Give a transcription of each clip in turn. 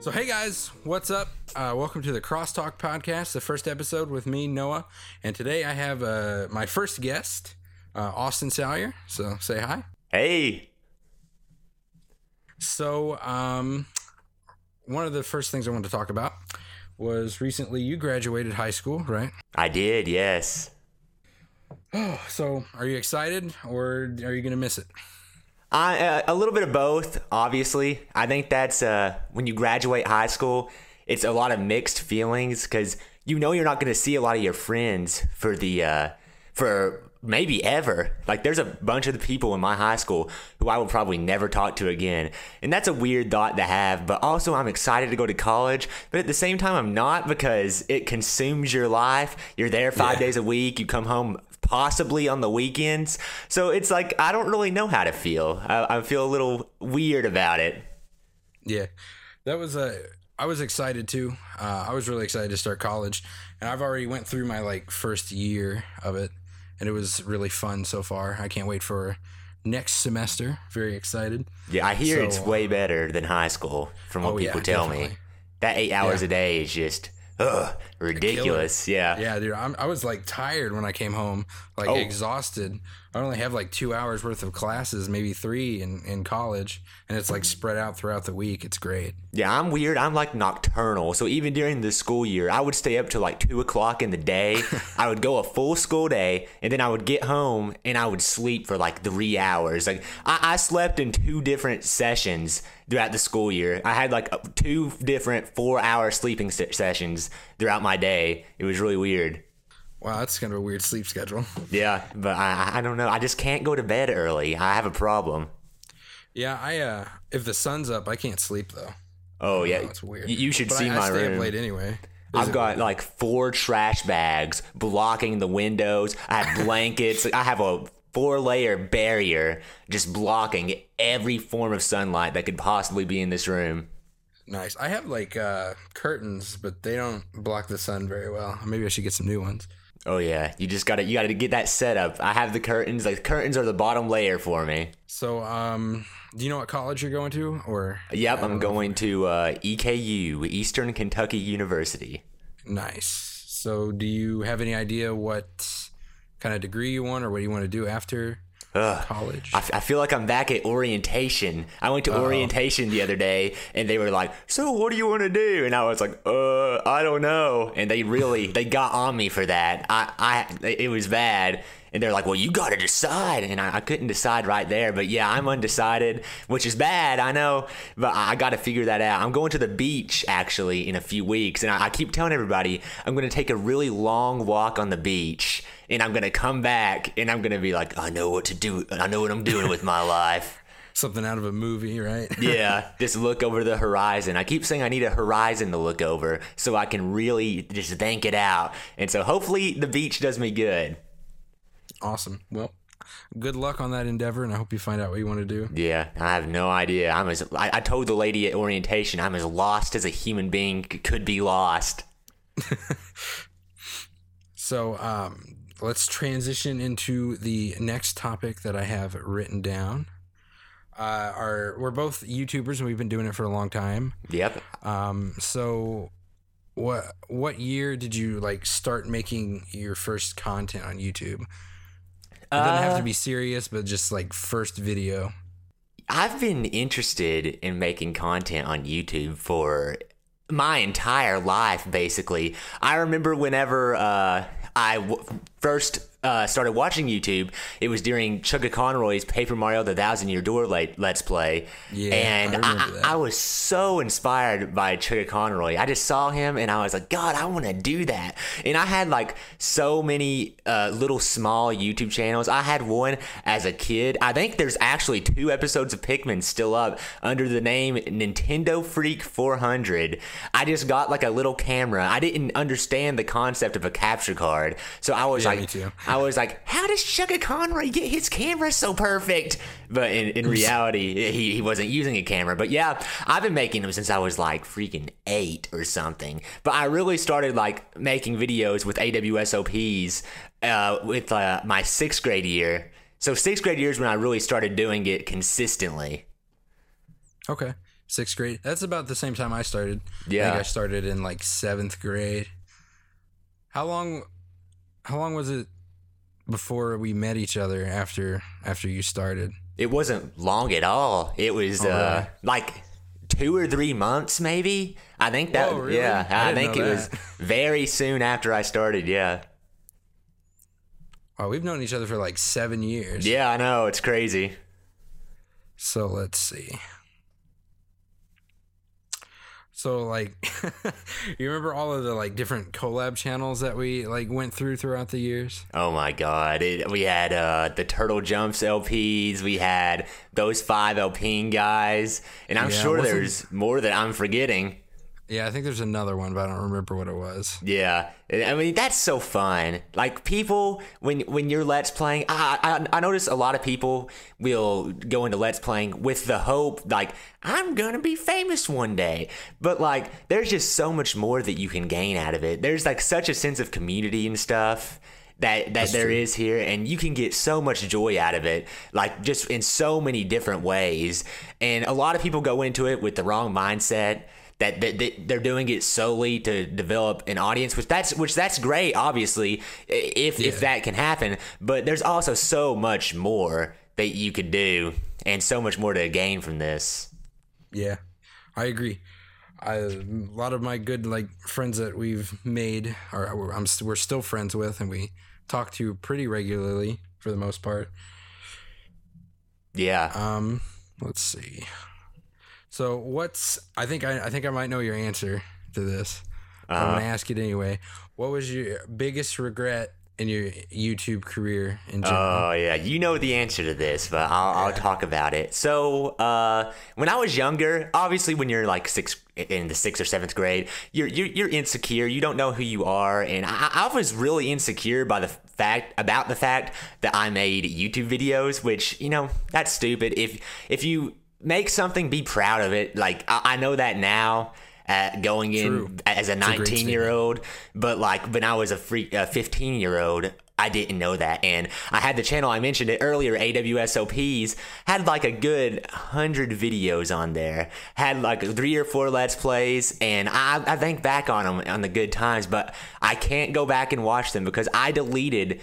So, hey guys, what's up? Uh, welcome to the Crosstalk Podcast, the first episode with me, Noah. And today I have uh, my first guest, uh, Austin Salyer. So, say hi. Hey. So, um, one of the first things I wanted to talk about was recently you graduated high school, right? I did, yes. Oh, so are you excited or are you going to miss it? I, uh, a little bit of both, obviously. I think that's uh, when you graduate high school, it's a lot of mixed feelings because you know you're not going to see a lot of your friends for the uh, for maybe ever. Like there's a bunch of the people in my high school who I will probably never talk to again. And that's a weird thought to have, but also I'm excited to go to college, but at the same time I'm not because it consumes your life. You're there 5 Yeah. days a week, you come home possibly on the weekends. So it's like I don't really know how to feel. I, I feel a little weird about it. Yeah, that was a. I was excited too. Uh, I was really excited to start college, and I've already went through my like first year of it, and it was really fun so far. I can't wait for next semester. Very excited. Yeah, I hear So, it's way better than high school from what Oh, yeah, people tell me. That eight hours Yeah. a day is just ugh, ridiculous. Yeah. Yeah, dude, I'm, I was like tired when I came home, like Oh. exhausted. I only have like two hours worth of classes, maybe three in in college, and it's like spread out throughout the week. It's great. Yeah, I'm weird. I'm like nocturnal. So even during the school year, I would stay up till like two o'clock in the day. I would go a full school day, and then I would get home and I would sleep for like three hours. Like I, I slept in two different sessions throughout the school year. I had like two different four-hour sleeping se- sessions throughout my day. It was really weird. Wow, that's kind of a weird sleep schedule. Yeah, but I, I don't know. I just can't go to bed early. I have a problem. Yeah, I uh, if the sun's up, I can't sleep though. Oh yeah, That's weird. You, you should But see I, my I stay room. up late anyway. I've got like four trash bags blocking the windows. I have blankets. I have a four layer barrier just blocking every form of sunlight that could possibly be in this room. Nice. I have like uh, curtains, but they don't block the sun very well. Maybe I should get some new ones. Oh yeah, you just gotta you gotta get that set up. I have the curtains. Like curtains are the bottom layer for me. So, um, do you know what college you're going to, or? Yep, I'm going to uh, EKU, Eastern Kentucky University. Nice. So, do you have any idea what kind of degree you want, or what you want to do after Ugh. college? I, f- I feel like I'm back at orientation. I went to orientation the other day, and they were like, "So, what do you want to do?" And I was like, "Uh, I don't know." And they really they got on me for that. I, I it was bad. And they're like, "Well, you got to decide," and I, I couldn't decide right there. But yeah, I'm undecided, which is bad, I know. But I, I got to figure that out. I'm going to the beach actually in a few weeks, and I, I keep telling everybody I'm going to take a really long walk on the beach, and I'm going to come back, and I'm going to be like, "I know what to do. I know what I'm doing with my life." Something out of a movie, right? Yeah, just look over the horizon. I keep saying I need a horizon to look over so I can really just think it out. And so hopefully the beach does me good. Awesome. Well, good luck on that endeavor, and I hope you find out what you want to do. Yeah, I have no idea. I'm as I, I told the lady at orientation I'm as lost as a human being c- could be lost. So, um, let's transition into the next topic that I have written down. Uh, our we're both YouTubers, and we've been doing it for a long time. Yep. Um, so what what year did you like start making your first content on YouTube? It doesn't have to be serious, but just like first video. I've been interested in making content on YouTube for my entire life, basically. I remember whenever uh, I w- first uh, started watching YouTube, it was during Chuggaaconroy's Paper Mario The Thousand Year Door let- Let's Play. Yeah, and I I. I was so inspired by Chuggaaconroy. I just saw him and I was like, God, I want to do that. And I had like so many uh, little small YouTube channels. I had one as a kid. I think there's actually two episodes of Pikmin still up under the name Nintendo Freak 400. I just got like a little camera. I didn't understand the concept of a capture card. So I was Yeah, like, me too. I was like, how does Chuggaaconroy get his camera so perfect? But in, in reality, he, he wasn't using a camera. But yeah, I've been making them since I was like freaking eight or something. But I really started like making videos with AWSOPs uh, with uh, my sixth grade year. So sixth grade year is when I really started doing it consistently. Okay. sixth grade. That's about the same time I started. I Yeah. think I started in like seventh grade. How long? How long was it before we met each other after after you started? It wasn't long at all. It was Oh, uh, really? like two or three months, maybe. I think that. Whoa, really? Yeah, I I, think it was very soon after I started. Yeah. Wow, we've known each other for like seven years. Yeah, I know. It's crazy. So let's see. So like, you remember all of the like different collab channels that we like went through throughout the years? Oh my god. It, we had uh, the Turtle Jumps LPs, we had those five Alpine guys, and I'm Yeah, sure there's more that I'm forgetting. Yeah, I think there's another one, but I don't remember what it was. Yeah, I mean that's so fun. Like people, when when you're let's playing, I, I I notice a lot of people will go into let's playing with the hope like I'm gonna be famous one day. But like, there's just so much more that you can gain out of it. There's like such a sense of community and stuff that that there is true. here and you can get so much joy out of it like just in so many different ways and a lot of people go into it with the wrong mindset that, that, that they're doing it solely to develop an audience which that's which that's great obviously if if that can happen but there's also so much more that you could do and so much more to gain from this Yeah, I agree. I, a lot of my good like friends that we've made are I'm st- we're still friends with, and we talk to pretty regularly for the most part. yeah Um, let's see. So what's I think I, I think I might know your answer to this. but I'm gonna ask it anyway. What was your biggest regret in your YouTube career in general? Oh yeah, you know the answer to this, but I'll, I'll talk about it. So uh, when I was younger, obviously when you're like six in the sixth or seventh grade, you're you're, you're insecure. You don't know who you are, and I, I was really insecure by the fact about the fact that I made YouTube videos, which you know that's stupid. If if you make something, be proud of it. Like I, I know that now. Uh, going in True. as a a 19 year old but like when i was a free a 15 year old i didn't know that and i had the channel i mentioned it earlier awsops had like a good 100 videos on there had like three or four let's plays and i i think back on them on the good times but i can't go back and watch them because i deleted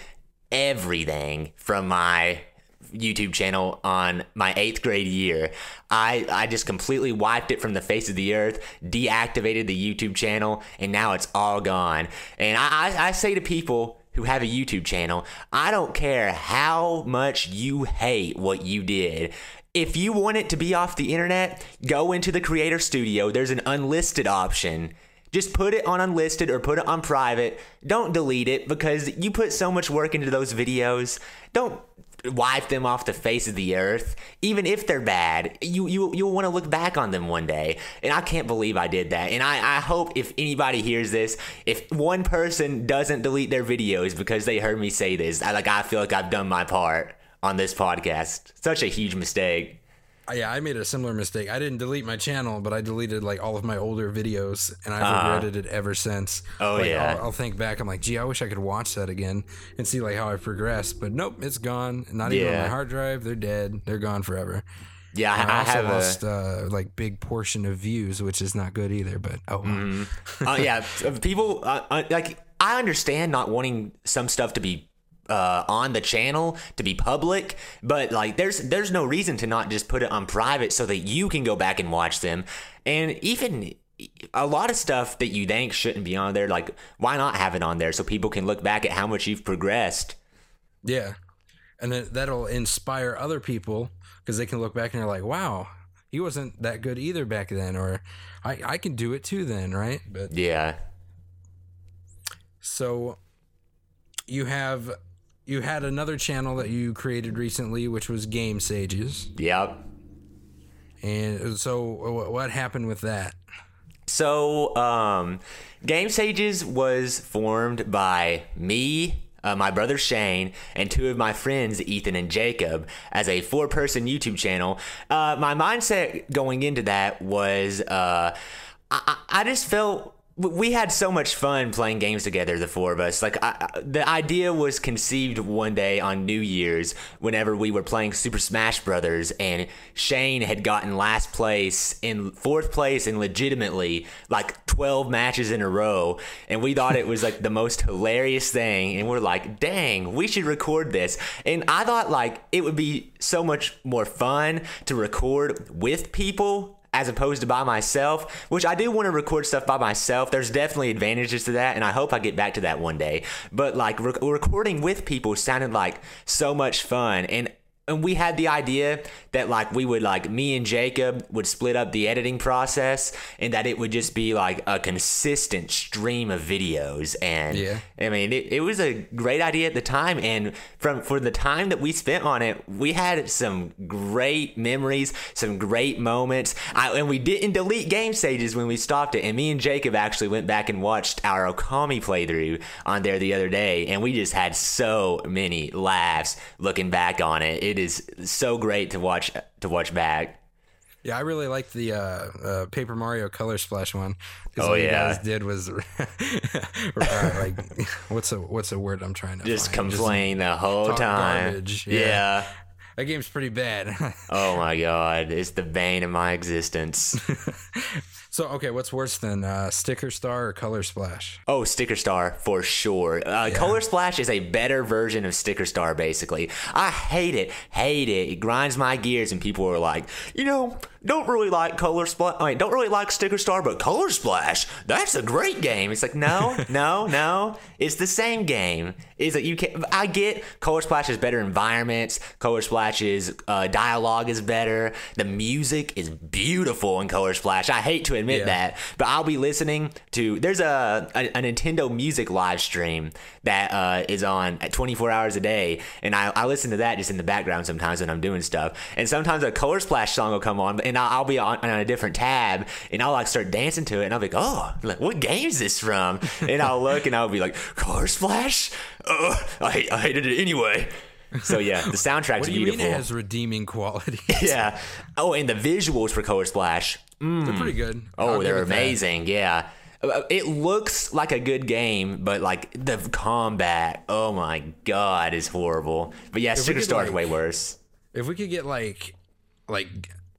everything from my YouTube channel on my eighth grade year. I, I just completely wiped it from the face of the earth, deactivated the YouTube channel, and now it's all gone. And I, I, I say to people who have a YouTube channel, I don't care how much you hate what you did. If you want it to be off the internet, go into the creator studio. There's an unlisted option. Just put it on unlisted or put it on private. Don't delete it because you put so much work into those videos. Don't wipe them off the face of the earth. Even if they're bad, you you you'll want to look back on them one day. And I can't believe I did that. And I, I hope if anybody hears this, if one person doesn't delete their videos because they heard me say this, I like I feel like I've done my part on this podcast. Such a huge mistake. Yeah, I made a similar mistake. I didn't delete my channel, but I deleted like all of my older videos, and I've regretted it ever since. Oh, Like, yeah. I'll, I'll think back. I'm like, gee, I wish I could watch that again and see like how I progressed. But nope, it's gone. Not even on my hard drive. They're dead. They're gone forever. Yeah, I, I, have a lost uh, like big portion of views, which is not good either. But oh, well. uh, yeah, people uh, uh, like I understand not wanting some stuff to be uh, on the channel to be public, but like there's there's no reason to not just put it on private so that you can go back and watch them, and even a lot of stuff that you think shouldn't be on there, like why not have it on there so people can look back at how much you've progressed. yeah, and then that'll inspire other people because they can look back and they're like, wow, he wasn't that good either back then, or I I can do it too then, right? But Yeah, So you have you had another channel that you created recently, which was Game Sages, yep. and so what happened with that? So, um, Game Sages was formed by me, uh, my brother Shane, and two of my friends, Ethan and Jacob, as a four person YouTube channel. Uh, my mindset going into that was uh, I, I I just felt we had so much fun playing games together, the four of us. Like, I, the idea was conceived one day on New Year's whenever we were playing Super Smash Brothers, and Shane had gotten last place in fourth place and legitimately like 12 matches in a row. And we thought it was like the most hilarious thing. And we're like, dang, we should record this. And I thought like it would be so much more fun to record with people as opposed to by myself, which I do want to record stuff by myself. There's definitely advantages to that, and I hope I get back to that one day. But like re- recording with people sounded like so much fun, and and we had the idea that like we would like me and Jacob would split up the editing process and that it would just be like a consistent stream of videos. And Yeah. I mean it, it was a great idea at the time. And from for the time that we spent on it we had some great memories some great moments. I, and we didn't delete game stages when we stopped it. And me and Jacob actually went back and watched our Okami playthrough on there the other day. And we just had so many laughs looking back on it. It is so great to watch to watch back Yeah, I really liked the uh, uh, Paper Mario Color Splash one. Oh, you yeah. guys did was uh, like what's a what's a word I'm trying to just find? complain the whole time garbage, yeah. yeah. That game's pretty bad. oh my god it's the bane of my existence so okay, what's worse than uh, Sticker Star or Color Splash? Oh, Sticker Star for sure. Uh, Color Splash is a better version of Sticker Star, basically. I hate it, hate it. It grinds my gears, and people are like, you know, don't really like Color Splash. I mean, don't really like Sticker Star, but Color Splash, that's a great game. It's like, no, no, no. It's the same game. Is that you can? I get Color Splash is better environments. Color Splash's uh, dialogue is better. The music is beautiful in Color Splash. I hate to admit Yeah. that, but I'll be listening to. There's a a, a Nintendo Music live stream that uh, is on at 24 hours a day, and I, I listen to that just in the background sometimes when I'm doing stuff. And sometimes a Color Splash song will come on, and I'll, I'll be on, on a different tab, and I'll like start dancing to it, and I'll be like, oh, like, what game is this from? And I'll look, and I'll be like, Color Splash. Oh, I, hate- I hated it anyway. So yeah, the soundtrack's What do you beautiful. mean it has redeeming quality? yeah. Oh, and the visuals for Color Splash. They're pretty good. Oh, I'll they're it that. amazing. Yeah. Uh, It looks like a good game, but like the combat, oh my god, is horrible. But yeah, we Sticker could, Star's like- way worse. If we could get like like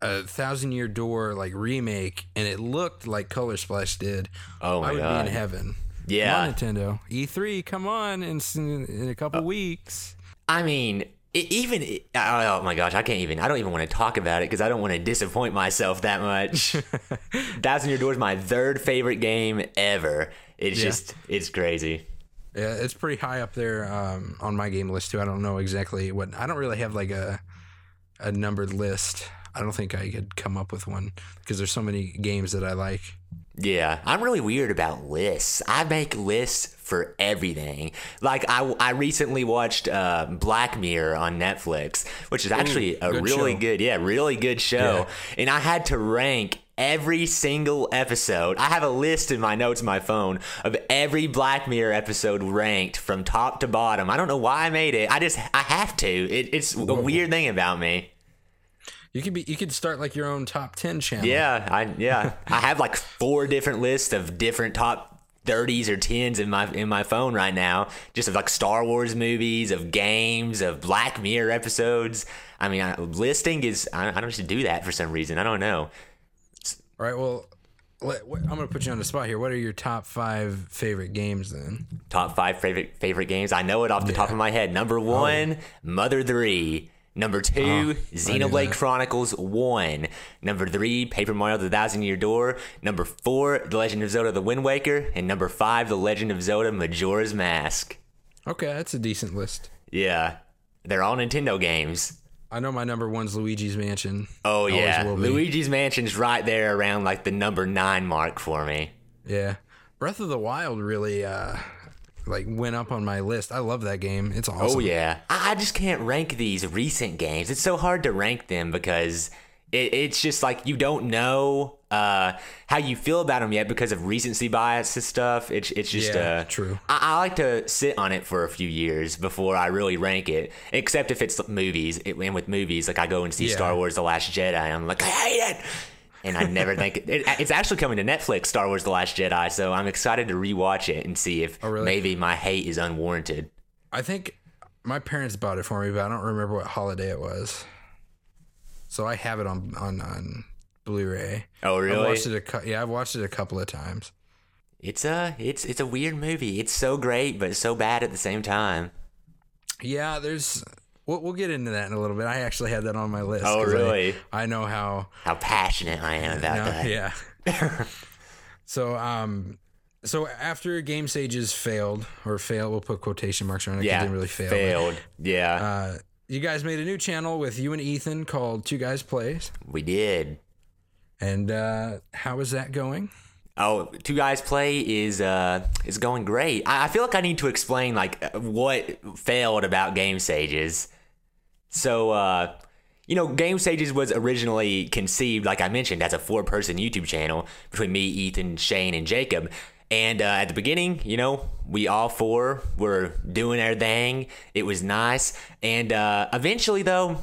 a Thousand Year Door like remake and it looked like Color Splash did, Oh my I would God. be in heaven. Yeah. Come on, Nintendo. E3, come on in, in a Uh, couple weeks. I mean, it, even oh my gosh, I can't even. I don't even want to talk about it because I don't want to disappoint myself that much. Thousand Year Door is my third favorite game ever. It's Yeah. just, it's crazy. Yeah, it's pretty high up there um, on my game list too. I don't know exactly what. I don't really have like a a numbered list. I don't think I could come up with one because there's so many games that I like. Yeah, I'm really weird about lists. I make lists for everything. Like I, I recently watched uh, Black Mirror on Netflix, which is actually a good really show. good, yeah, really good show. Yeah. And I had to rank every single episode. I have a list in my notes on my phone of every Black Mirror episode ranked from top to bottom. I don't know why I made it. I just I have to. It, it's a weird thing about me. You could be. You could start like your own top ten channel. Yeah, I yeah. I have like four different lists of different top 30s or 10s in my in my phone right now, just of like Star Wars movies, of games, of Black Mirror episodes. I mean, I, listing is I, I don't just do that for some reason. I don't know. All right. Well, let, what, I'm gonna put you on the spot here. What are your top five favorite games then? Top five favorite favorite games. I know it off the top of my head. Number oh, one, Mother Three. Number two, Xenoblade that. Chronicles 1. Number three, Paper Mario The Thousand Year Door. Number four, The Legend of Zelda The Wind Waker. And number five, The Legend of Zelda Majora's Mask. Okay, that's a decent list. Yeah. They're all Nintendo games. I know my number one's Luigi's Mansion. Oh, yeah. Luigi's Mansion's right there around like the number nine mark for me. Yeah, Breath of the Wild really uh like went up on my list. I love that game. It's awesome. Oh yeah, I, I just can't rank these recent games. It's so hard to rank them because it, it's just like you don't know uh, how you feel about them yet because of recency bias and stuff. It's it's just Yeah, uh, true. I, I like to sit on it for a few years before I really rank it. Except if it's movies, it, and with movies, like I go and see Yeah. Star Wars: The Last Jedi, I'm like, I hate it. And I never think it, it, it's actually coming to Netflix. Star Wars: The Last Jedi, so I'm excited to rewatch it and see if Oh, really? maybe my hate is unwarranted. I think my parents bought it for me, but I don't remember what holiday it was. So I have it on on on Blu-ray. Oh, I really? watched it a yeah, I've watched it a couple of times. It's a it's it's a weird movie. It's so great, but so bad at the same time. Yeah, there's. We'll, we'll get into that in a little bit. I actually had that on my list. Oh, 'cause I- really? I, know how. How passionate I am about no, that. yeah. so um, so after Game Stages failed or failed, we'll put quotation marks around it. Yeah, it didn't really fail. failed. Yeah, Uh, you guys made a new channel with you and Ethan called Two Guys Plays, we did. and uh, how is that going? Oh, two guys play is uh is going great. I, I feel like I need to explain like uh, what failed about Game Stages. So uh you know, Game Stages was originally conceived, like I mentioned, as a four-person YouTube channel between me, Ethan, Shane, and Jacob. And uh, at the beginning, you know, we all four were doing our thing. It was nice. And uh, eventually, though,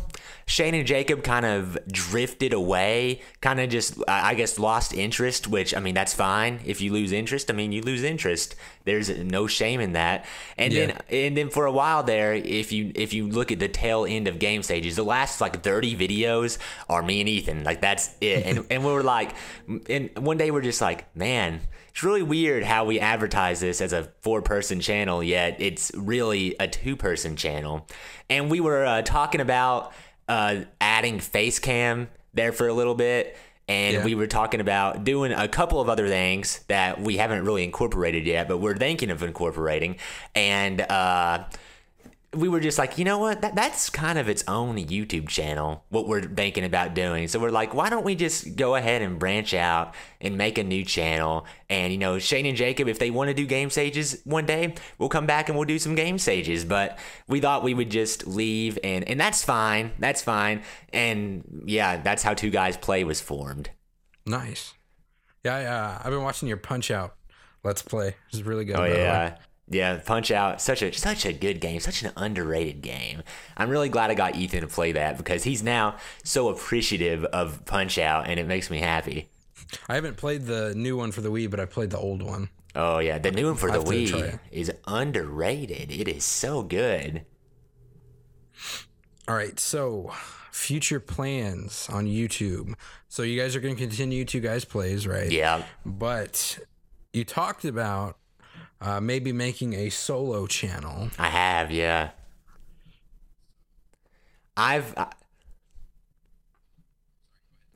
Shane and Jacob kind of drifted away, kind of just, I guess, lost interest, which, I mean, that's fine. If you lose interest, I mean, you lose interest. There's no shame in that. And Yeah. then and then for a while there, if you if you look at the tail end of game stages, the last like 30 videos are me and Ethan. Like that's it. And and we were like and one day we're just like, man, it's really weird how we advertise this as a four person channel, yet it's really a two person channel. And we were uh, talking about uh, adding face cam there for a little bit. And Yeah. we were talking about doing a couple of other things that we haven't really incorporated yet, but we're thinking of incorporating. And uh, we were just like, you know what? That, that's kind of its own YouTube channel, what we're thinking about doing. So we're like, why don't we just go ahead and branch out and make a new channel? And, you know, Shane and Jacob, if they want to do game stages one day, we'll come back and we'll do some game stages. But we thought we would just leave, and, and that's fine. That's fine. And yeah, that's how Two Guys Play was formed. Nice. Yeah, I, uh, I've been watching your Punch Out Let's Play. It's really good. Oh the way. Yeah. Punch Out, such a such a good game, such an underrated game. I'm really glad I got Ethan to play that because he's now so appreciative of Punch Out, and it makes me happy. I haven't played the new one for the Wii, but I played the old one. Oh yeah, the new one for the have to try Wii is underrated. It is so good. All right, so future plans on YouTube. So you guys are going to continue Two Guys Plays, right? Yeah, But you talked about uh, maybe making a solo channel. I have. Yeah, I've. I,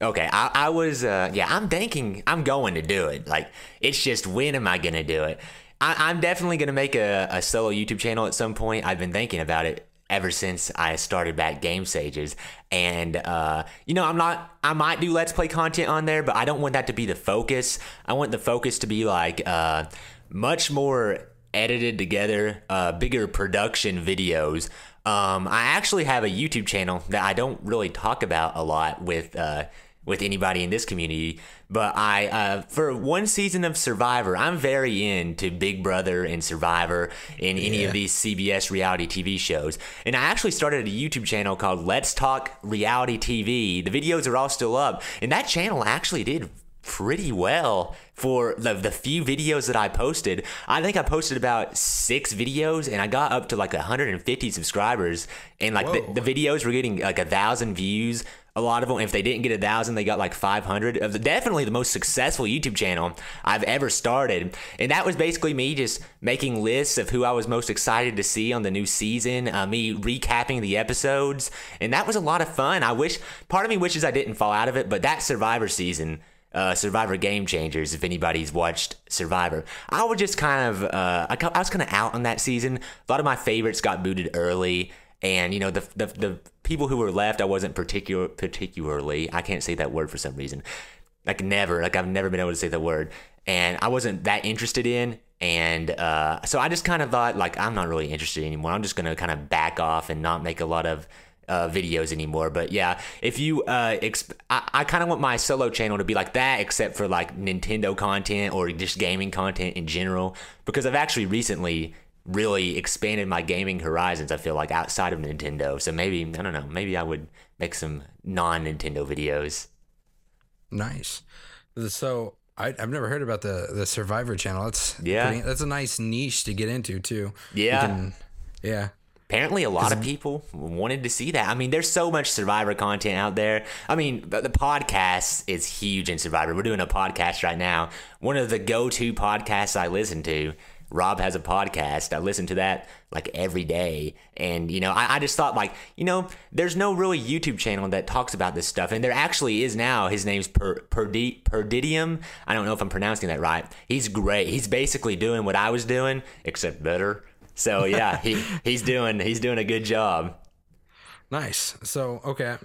Okay, I, I was, uh, yeah, I'm thinking I'm going to do it. Like, it's just when am I going to do it? I, I'm definitely going to make a, a solo YouTube channel at some point. I've been thinking about it ever since I started back Game Stages. And, uh, you know, I'm not, I might do Let's Play content on there, but I don't want that to be the focus. I want the focus to be like, uh, much more edited together, uh, bigger production videos. Um, I actually have a YouTube channel that I don't really talk about a lot with, uh, with anybody in this community. But I, uh, for one season of Survivor, I'm very into Big Brother and Survivor and any Yeah. of these CBS reality TV shows. And I actually started a YouTube channel called Let's Talk Reality TV. The videos are all still up, and that channel actually did pretty well for the, the few videos that I posted. I think I posted about six videos and I got up to like 150 subscribers. And like the, the videos were getting like a thousand views. A lot of them, if they didn't get a thousand, they got like 500. Of the, definitely the most successful YouTube channel I've ever started. And that was basically me just making lists of who I was most excited to see on the new season, uh, me recapping the episodes. And that was a lot of fun. I wish, part of me wishes I didn't fall out of it, but that Survivor season, uh, Survivor Game Changers, if anybody's watched Survivor. I was just kind of, uh, I, I was kind of out on that season. A lot of my favorites got booted early, and you know the the, the people who were left, I wasn't particular particularly. I can't say that word for some reason. Like never, like I've never been able to say the word, and I wasn't that interested in. And uh, so I just kind of thought, like, I'm not really interested anymore. I'm just gonna kind of back off and not make a lot of uh, videos anymore. But yeah, if you, uh, exp- I, I kind of want my solo channel to be like that, except for like Nintendo content or just gaming content in general, because I've actually recently really expanded my gaming horizons. I feel like outside of Nintendo. So maybe I don't know. Maybe I would make some non Nintendo videos. Nice. So I, I've never heard about the the Survivor channel. That's Yeah. pretty- that's a nice niche to get into too. Yeah. can- yeah. Apparently, a lot of people wanted to see that. I mean, there's so much Survivor content out there. I mean, the, the podcast is huge in Survivor. We're doing a podcast right now. One of the go-to podcasts I listen to. Rob has a podcast. I listen to that like every day. And, you know, I, I just thought, like, you know, there's no really YouTube channel that talks about this stuff. And there actually is now. His name's per, Perdi, Perdidium. I don't know if I'm pronouncing that right. He's great. He's basically doing what I was doing, except better. So yeah, he he's doing he's doing a good job. Nice. So okay.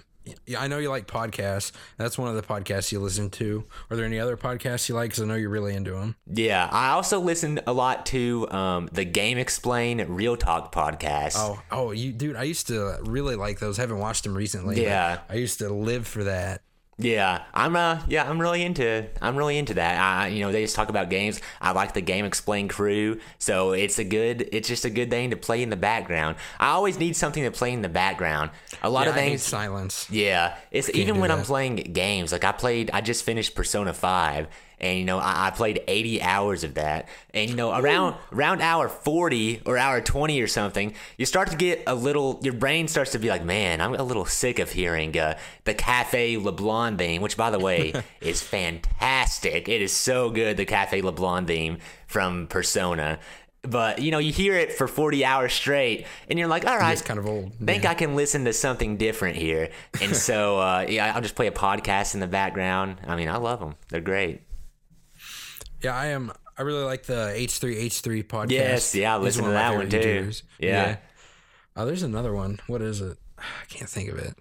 Yeah, I know you like podcasts. That's one of the podcasts you listen to. Are there any other podcasts you like? Because I know you're really into them. Yeah, I also listen a lot to um, the GameXplain Real Talk podcast. Oh, oh, you dude. I used to really like those. Haven't watched them recently. Yeah. I used to live for that. Yeah, I'm uh yeah, I'm really into I'm really into that. I you know, they just talk about games. I like the GameXplain crew, so it's a good it's just a good thing to play in the background. I always need something to play in the background. A lot Yeah, of things silence. Yeah, it's even when I'm playing games. Like I played, I just finished Persona Five, and you know I, I played 80 hours of that. And you know around around hour 40 or hour 20 or something, you start to get a little. Your brain starts to be like, man, I'm a little sick of hearing uh, the Cafe LeBlanc theme, which by the way is fantastic. It is so good. The Cafe LeBlanc theme from Persona. But you know, you hear it for 40 hours straight, and you're like, "All right, It's kind of old. think I can listen to something different here. And so, uh, yeah, I'll just play a podcast in the background. I mean, I love them. They're great. Yeah, I am. I really like the H3H3 podcast. Yes, yeah, I listen to that one too. YouTubers. Yeah. Oh, there's another one. What is it? I can't think of it.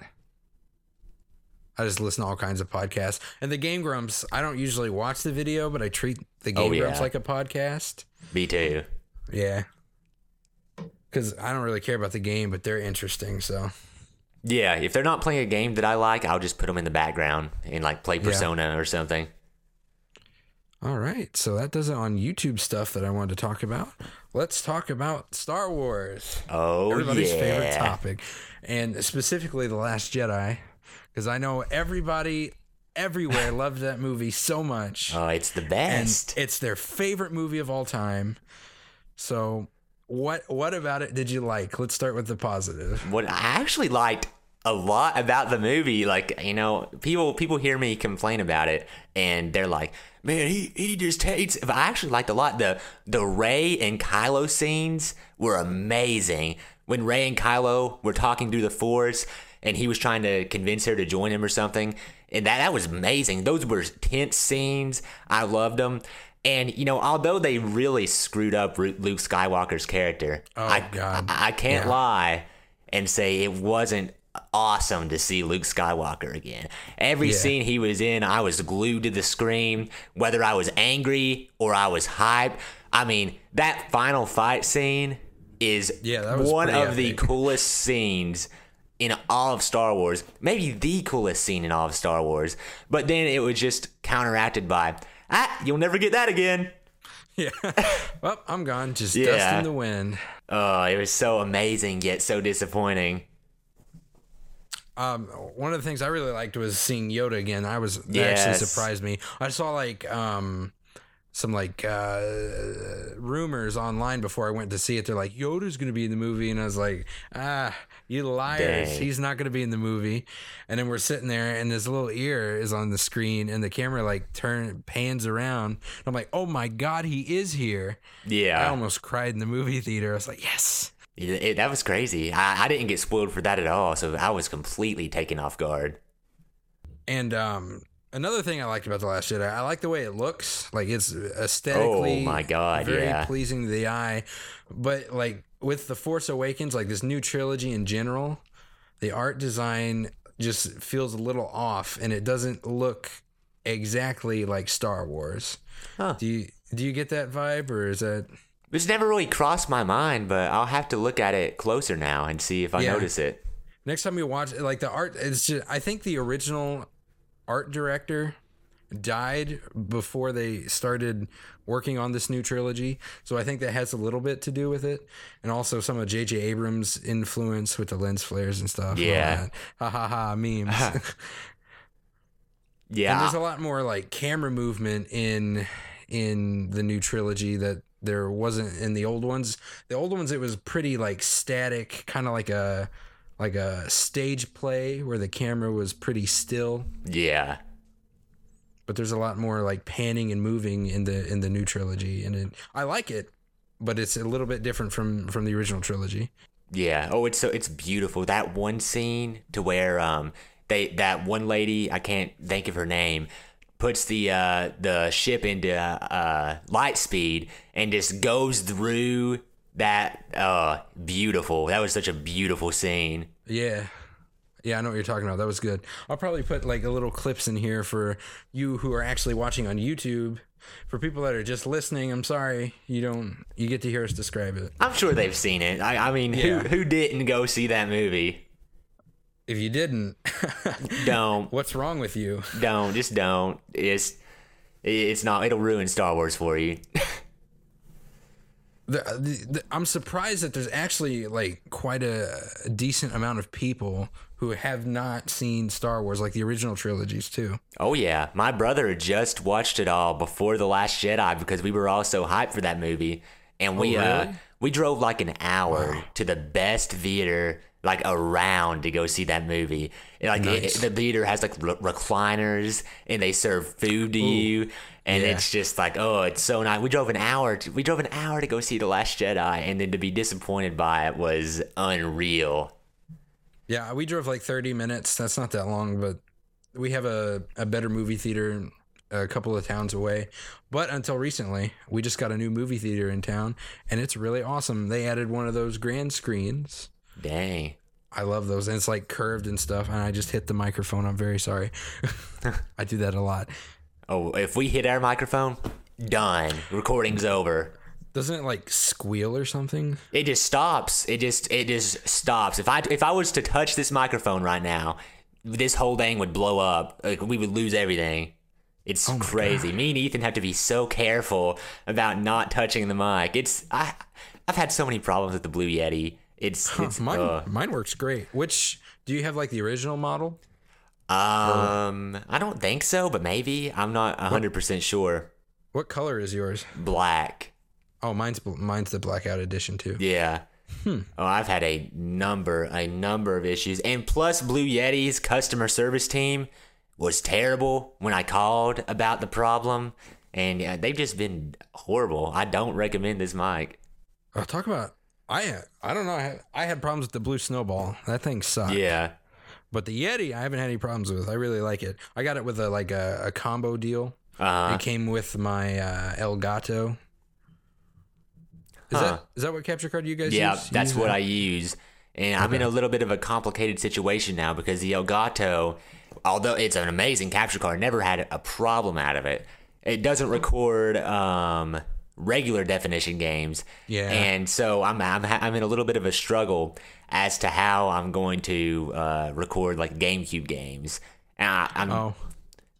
I just listen to all kinds of podcasts. And the Game Grumps, I don't usually watch the video, but I treat the oh, Game Oh, Grumps like a podcast. Me too. Yeah. Because I don't really care about the game, but they're interesting. So, Yeah, if they're not playing a game that I like, I'll just put them in the background and like play Persona or something. All right. So that does it on YouTube stuff that I wanted to talk about. Let's talk about Star Wars. Oh everybody's yeah. favorite topic, and specifically The Last Jedi, because I know everybody everywhere loved that movie so much, Oh, it's the and best. it's their favorite movie of all time. So, what what about it did you like? Let's start with the positive. what I actually liked a lot about the movie, like you know, people people hear me complain about it, and they're like, "Man, he he just hates." I actually liked a lot the the Rey and Kylo scenes were amazing. When Rey and Kylo were talking through the Force, and he was trying to convince her to join him or something, and that that was amazing. Those were tense scenes. I loved them. And you know, although they really screwed up Luke Skywalker's character, oh, I, God. I, I can't Yeah. lie and say it wasn't awesome to see Luke Skywalker again. Every Yeah. scene he was in, I was glued to the screen, whether I was angry or I was hyped. I mean, that final fight scene is Yeah, that was one of the coolest scenes in all of Star Wars. Maybe the coolest scene in all of Star Wars. But then it was just counteracted by, ah, you'll never get that again. Yeah. well, I'm gone. Just Yeah. dust in the wind. Oh, it was so amazing yet so disappointing. Um, one of the things I really liked was seeing Yoda again. I was that Yes. actually surprised me. I saw like um some like uh rumors online before I went to see it. They're like Yoda's going to be in the movie, and I was like, ah, you liars! Dang. He's not going to be in the movie. And then we're sitting there, and his little ear is on the screen, and the camera like turn pans around. And I'm like, oh my god, he is here! Yeah, I almost cried in the movie theater. I was like, yes. It, it- that was crazy. I, I didn't get spoiled for that at all, so I was completely taken off guard. And um, another thing I liked about the Last Jedi, I like the way it looks. Like it's aesthetically, Oh my God, very yeah. pleasing to the eye. But like with the Force Awakens, like this new trilogy in general, the art design just feels a little off, and it doesn't look exactly like Star Wars. Huh. Do you do you get that vibe, or is that? It's never really crossed my mind, but I'll have to look at it closer now and see if I Yeah. notice it. Next time you watch, like the art, it's just. I think the original art director died before they started working on this new trilogy, so I think that has a little bit to do with it, and also some of J.J. Abrams' influence with the lens flares and stuff. Yeah. ha ha ha memes. And Yeah, there's a lot more like camera movement in in the new trilogy that there wasn't in the old ones. The old ones it was pretty like static, kind of like a like a stage play where the camera was pretty still. yeah. But there's a lot more like panning and moving in the in the new trilogy, and it, I like it, but it's a little bit different from from the original trilogy. Yeah. Oh, it's so it's beautiful. That one scene to where um they that one lady I can't think of her name puts the uh the ship into uh light speed and just goes through that uh beautiful. That was such a beautiful scene. Yeah. Yeah, I know what you're talking about. That was good. I'll probably put like a little clips in here for you who are actually watching on YouTube. For people that are just listening, I'm sorry you don't you get to hear us describe it. I'm sure they've seen it. I, I mean, Yeah. who who didn't go see that movie? If you didn't, Don't what's wrong with you? don't just don't. It's it's not. It'll ruin Star Wars for you. The, the, the, I'm surprised that there's actually like quite a, a decent amount of people who have not seen Star Wars, like the original trilogies too. Oh yeah, my brother just watched it all before the Last Jedi because we were all so hyped for that movie, and we uh Oh, really? we drove like an hour to the best theater like around to go see that movie. And, like it- Nice. the theater has like re- recliners and they serve food to you, and yeah. it's just like oh, it's so nice. We drove an hour. To, we drove an hour to go see the Last Jedi, and then to be disappointed by it was unreal. Yeah, we drove like 30 minutes. That's not that long, but we have a, a better movie theater a couple of towns away. But until recently, we just got a new movie theater in town, and it's really awesome. They added one of those grand screens. Dang. I love those, and it's like curved and stuff. And I just hit the microphone. I'm very sorry. I do that a lot. Oh, if we hit our microphone, done. Recording's over. Doesn't it like squeal or something? It just stops. It just it just stops. If I if I was to touch this microphone right now, this whole thing would blow up. Like we would lose everything. It's oh crazy. Me and Ethan have to be so careful about not touching the mic. It's I I've had so many problems with the Blue Yeti. It's it's Mine, uh, mine works great. Which do you have like the original model? um I don't think so, but maybe I'm not hundred percent sure. What color is yours? Black. Oh, mine's mine's the blackout edition too. Yeah. Oh, I've had a number, a number of issues, and plus Blue Yeti's customer service team was terrible when I called about the problem, and yeah, they've just been horrible. I don't recommend this mic. Oh, talk about I I don't know. I had, I had problems with the blue snowball. That thing sucked. Yeah. But the Yeti, I haven't had any problems with. I really like it. I got it with a like a, a combo deal. Uh, It came with my uh, Elgato. Is Huh. that is that what capture card you guys yeah, use? that's Use what that? I use. And I'm in a little bit of a complicated situation now because the Elgato, although it's an amazing capture card, never had a problem out of it. It doesn't record um, regular definition games. Yeah. And so I'm, I'm, I'm in a little bit of a struggle as to how I'm going to uh, record like GameCube games. And I, I'm Oh,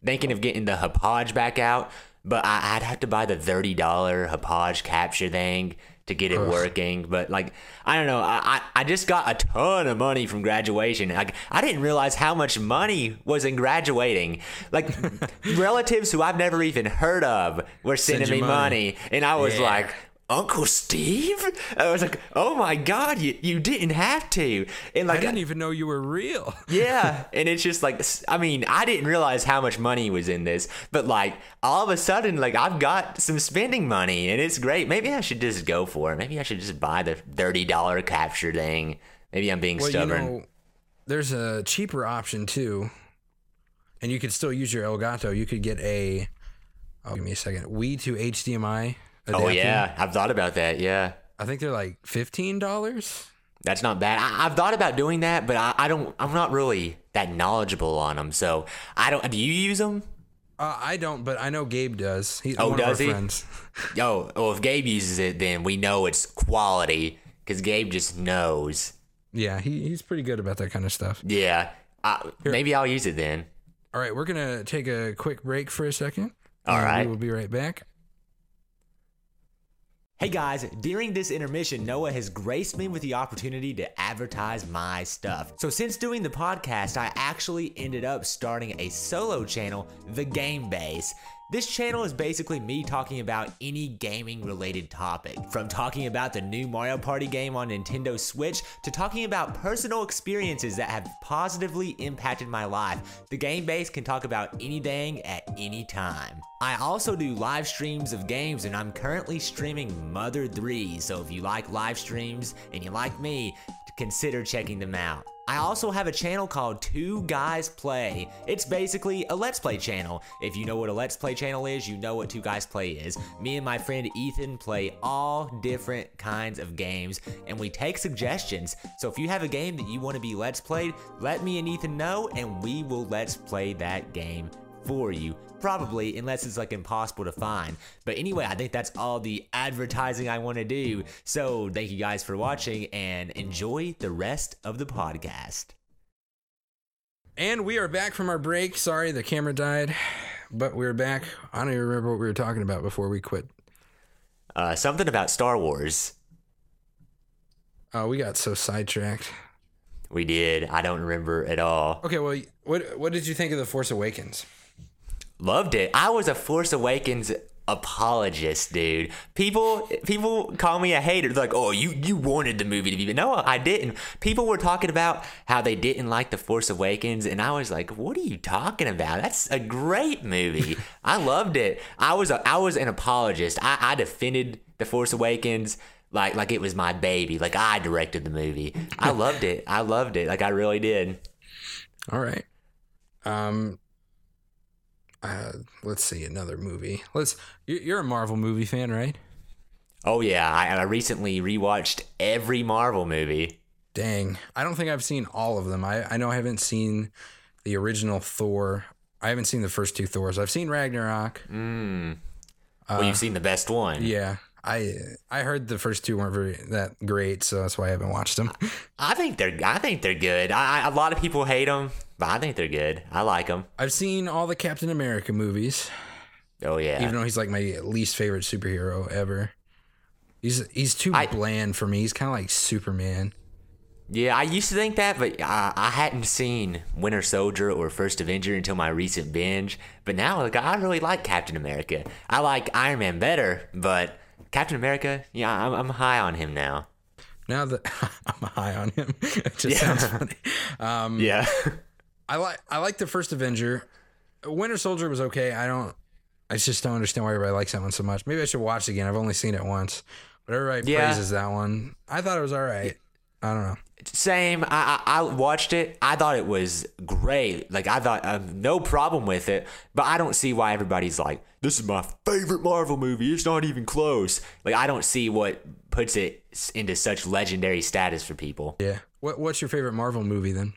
thinking of getting the Hauppauge back out, but I, I'd have to buy the thirty dollar Hauppauge capture thing to get it working. But like, I don't know. I, I I just got a ton of money from graduation. Like, I didn't realize how much money was in graduating. Like, relatives who I've never even heard of were sending you me money. money, and I was Yeah. like. Uncle Steve? I was like, oh my God, you, you didn't have to. And like, I didn't even know you were real. yeah, and it's just like I mean, I didn't realize how much money was in this, but like all of a sudden, like I've got some spending money, and it's great. Maybe I should just go for it. Maybe I should just buy the thirty dollar capture thing. Maybe I'm being Well, stubborn. you know, there's a cheaper option too, and you could still use your Elgato. You could get a. Oh, give me a second. Wii to HDMI. Oh yeah, I've thought about that. Yeah, I think they're like fifteen dollars. that's not bad. I, I've thought about doing that, but I, I don't. I'm not really that knowledgeable on them, so I don't. Do you use them? Uh, I don't, but I know Gabe does. He's Oh, one does of he? our friends. Oh, well, if Gabe uses it, then we know it's quality because Gabe just knows. Yeah, he, he's pretty good about that kind of stuff. Yeah. I, maybe I'll use it then. All right, we're gonna take a quick break for a second. All right, we will be right back. Hey guys, during this intermission, Noah has graced me with the opportunity to advertise my stuff. So, since doing the podcast, I actually ended up starting a solo channel, The Game Base. This channel is basically me talking about any gaming related topic, from talking about the new Mario Party game on Nintendo Switch to talking about personal experiences that have positively impacted my life. The Game Base can talk about anything at any time. I also do live streams of games and I'm currently streaming Mother 3, so if you like live streams and you like me, consider checking them out. I also have a channel called Two Guys Play. It's basically a Let's Play channel. If you know what a Let's Play channel is, you know what Two Guys Play is. Me and my friend Ethan play all different kinds of games, and we take suggestions. So if you have a game that you want to be Let's Played, let me and Ethan know, and we will Let's Play that game for you. Probably, unless it's like impossible to find. But anyway, I think that's all the advertising I want to do. So thank you guys for watching and enjoy the rest of the podcast. And we are back from our break. Sorry, the camera died, but we're back. I don't even remember what we were talking about before we quit. Uh, something about Star Wars. Oh, we got so sidetracked. We did. I don't remember at all. Okay, well, what what did you think of the Force Awakens? Loved it. I was a Force Awakens apologist, dude. People people call me a hater. They're like, "Oh, you you wanted the movie to be." No, I didn't. People were talking about how they didn't like the Force Awakens, and I was like, "What are you talking about? That's a great movie. I loved it. I was a, I was an apologist. I, I defended the Force Awakens." Like, like it was my baby. Like I directed the movie. I loved it. I loved it. Like I really did. All right. Um, uh, let's see another movie. Let's. You're a Marvel movie fan, right? Oh yeah, I, I recently rewatched every Marvel movie. Dang, I don't think I've seen all of them. I I know I haven't seen the original Thor. I haven't seen the first two Thors. I've seen Ragnarok. Mm. Well, uh, you've seen the best one. Yeah. I I heard the first two weren't very that great, so that's why I haven't watched them. I think they're I think they're good. I, a lot of people hate them, but I think they're good. I like them. I've seen all the Captain America movies. Oh yeah. Even though he's like my least favorite superhero ever. He's he's too I, bland for me. He's kind of like Superman. Yeah, I used to think that, but I, I hadn't seen Winter Soldier or First Avenger until my recent binge. But now, like, I really like Captain America. I like Iron Man better, but Captain America, yeah, I'm, I'm high on him now. Now that I'm high on him, it just yeah. sounds funny. Um, yeah, I like I like the first Avenger. Winter Soldier was okay. I don't. I just don't understand why everybody likes that one so much. Maybe I should watch it again. I've only seen it once, but everybody yeah. praises that one. I thought it was all right. I don't know. Same. I, I, I watched it. I thought it was great. Like I thought, no problem with it. But I don't see why everybody's like, "This is my favorite Marvel movie." It's not even close. Like I don't see what puts it into such legendary status for people. Yeah. What What's your favorite Marvel movie then?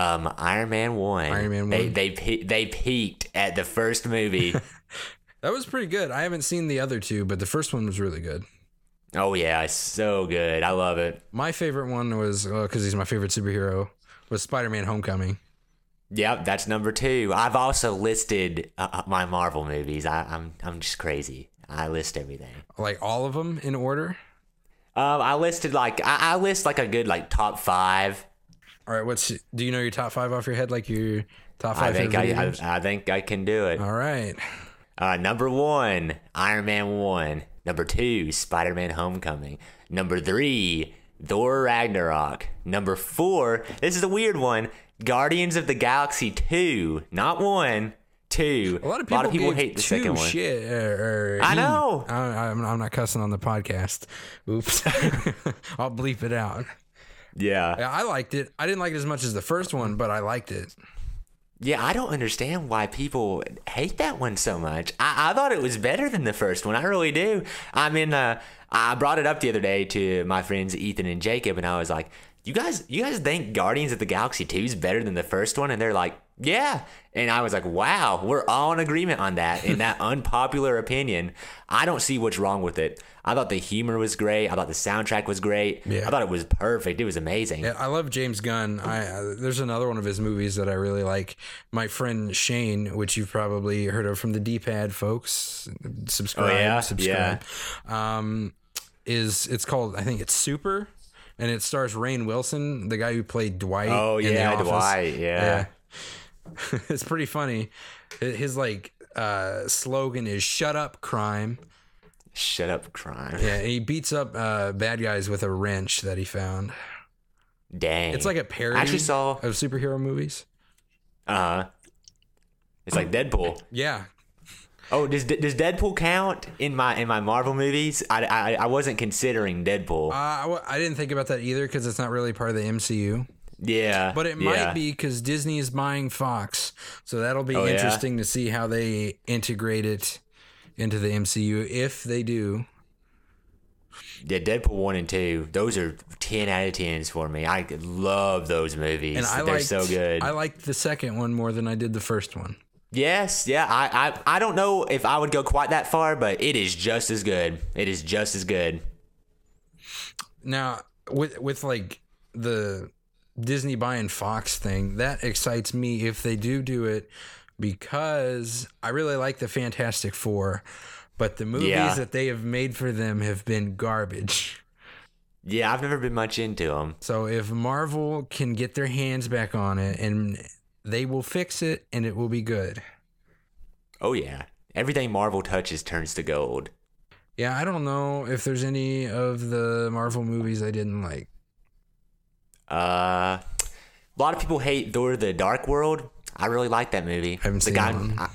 Um, Iron Man one. Iron Man one. They they they peaked at the first movie. that was pretty good. I haven't seen the other two, but the first one was really good. Oh yeah, it's so good. I love it. My favorite one was because uh, he's my favorite superhero was Spider-Man: Homecoming. Yep, that's number two. I've also listed uh, uh my Marvel movies. I, I'm I'm just crazy. I list everything. Like all of them in order. Um, I listed like I, I list like a good like top five. All right, what's do you know your top five off your head? Like your top five. I think I, I, I think I can do it. All right. Uh, number one, Iron Man one. Number two, Spider Man Homecoming. Number three, Thor Ragnarok. Number four, this is a weird one Guardians of the Galaxy 2. Not one, two. A lot of people, lot of people hate the second one. Shit, or, or I know. I, am not cussing on the podcast. Oops. I'll bleep it out. Yeah. yeah. I liked it. I didn't like it as much as the first one, but I liked it. Yeah, I don't understand why people hate that one so much. I, I thought it was better than the first one. I really do. I mean, uh, I brought it up the other day to my friends Ethan and Jacob, and I was like, you guys, you guys think Guardians of the Galaxy 2 is better than the first one? And they're like, yeah. And I was like, wow, we're all in agreement on that. In that unpopular opinion, I don't see what's wrong with it. I thought the humor was great. I thought the soundtrack was great. Yeah. I thought it was perfect. It was amazing. Yeah, I love James Gunn. I uh, there's another one of his movies that I really like. My friend Shane, which you've probably heard of from the D-pad folks. Subscribe, Oh, yeah? subscribe. Um, is it's called I think it's Super, and it stars Rainn Wilson, the guy who played Dwight. Oh, yeah, Dwight, yeah. it's pretty funny. His like uh, slogan is "Shut up, crime." Shut up, crime. Yeah, he beats up uh, bad guys with a wrench that he found. Dang. It's like a parody I actually saw. of superhero movies. Uh. It's like Deadpool. Yeah, Oh, does does Deadpool count in my in my Marvel movies? I I, I wasn't considering Deadpool. Uh, I, w- I didn't think about that either because it's not really part of the MCU. Yeah, But it yeah. might be because Disney is buying Fox, so that'll be Oh, yeah? interesting to see how they integrate it into the MCU if they do. Yeah, Deadpool one and two. Those are ten out of tens for me. I love those movies. And I They're liked, so good. I liked the second one more than I did the first one. yes, yeah. I, I I don't know if I would go quite that far, but it is just as good. It is just as good. Now, with with like the Disney buying Fox thing, that excites me if they do do it because I really like the Fantastic Four, but the movies Yeah. that they have made for them have been garbage. Yeah, I've never been much into them. So if Marvel can get their hands back on it and they will fix it and it will be good. Oh yeah, everything Marvel touches turns to gold. Yeah, I don't know if there's any of the Marvel movies I didn't like. Uh, a lot of people hate Thor: The Dark World. I really like that movie. haven't The seen guy- I,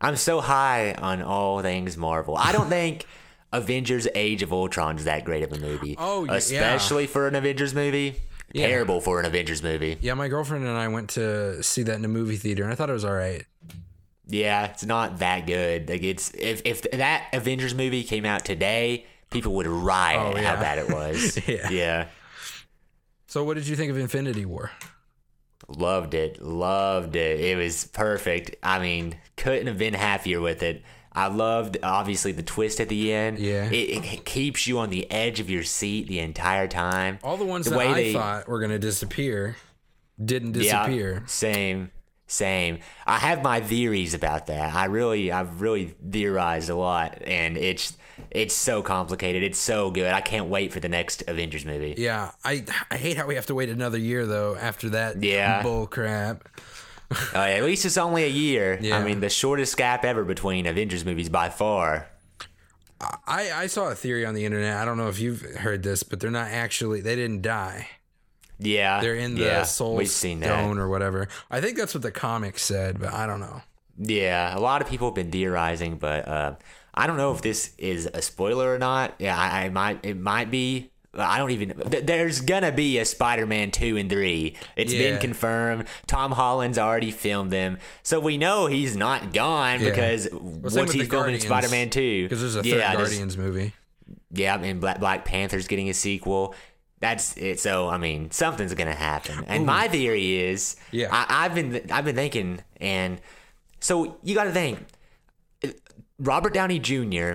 I'm so high on all things Marvel. I don't think Avengers: Age of Ultron is that great of a movie. Oh, y- yeah. especially for an Avengers movie. Yeah. Terrible for an Avengers movie. Yeah, my girlfriend and I went to see that in a movie theater and I thought it was all right. Yeah, it's not that good. Like it's if if that Avengers movie came out today, people would riot Oh, how bad it was. Yeah. yeah. So what did you think of Infinity War? Loved it. Loved it. It was perfect. I mean, couldn't have been happier with it. I loved obviously the twist at the end. Yeah. It, it keeps you on the edge of your seat the entire time. All the ones The that way I they- thought were going to disappear didn't disappear. Yeah, disappear. same. Same. I have my theories about that. I really I've really theorized a lot and it's it's so complicated. It's so good. I can't wait for the next Avengers movie. Yeah, I I hate how we have to wait another year though after that Yeah. bull crap. Uh, at least it's only a year. Yeah. I mean, the shortest gap ever between Avengers movies by far. I I saw a theory on the internet. I don't know if you've heard this, but they're not actually they didn't die. Yeah. They're in the yeah, soul we've that. stone or whatever. I think that's what the comic said, but I don't know. Yeah, a lot of people have been theorizing, but uh, I don't know if this is a spoiler or not. Yeah, I, I might. It might be. I don't even. There's gonna be a Spider-Man two and three. It's Yeah. been confirmed. Tom Holland's already filmed them, so we know he's not gone Yeah. because Well, once he's filming Spider-Man two, Because there's a third yeah, Guardians movie. yeah, and Black Black Panther's getting a sequel. That's it. So I mean, something's gonna happen. And my theory is, Yeah. I, I've been I've been thinking, and so you got to think, Robert Downey Jr.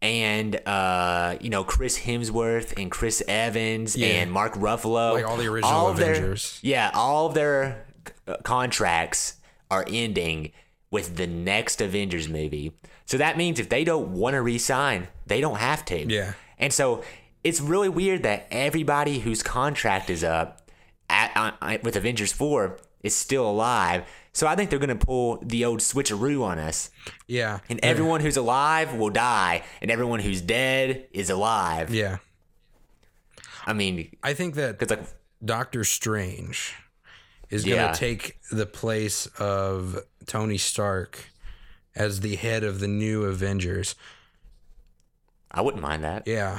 and uh, you know Chris Hemsworth and Chris Evans Yeah. and Mark Ruffalo, Like all the original their- Avengers. yeah, all of their uh, contracts are ending with the next Avengers movie. So that means if they don't want to re-sign, they don't have to. Yeah. And so it's really weird that everybody whose contract is up at, uh, with Avengers 4 is still alive. So I think they're going to pull the old switcheroo on us. Yeah. And everyone who's alive will die, and everyone who's dead is alive. Yeah. I mean, I think that it's like, Doctor Strange is going to Yeah. take the place of Tony Stark as the head of the new Avengers. I wouldn't mind that. Yeah.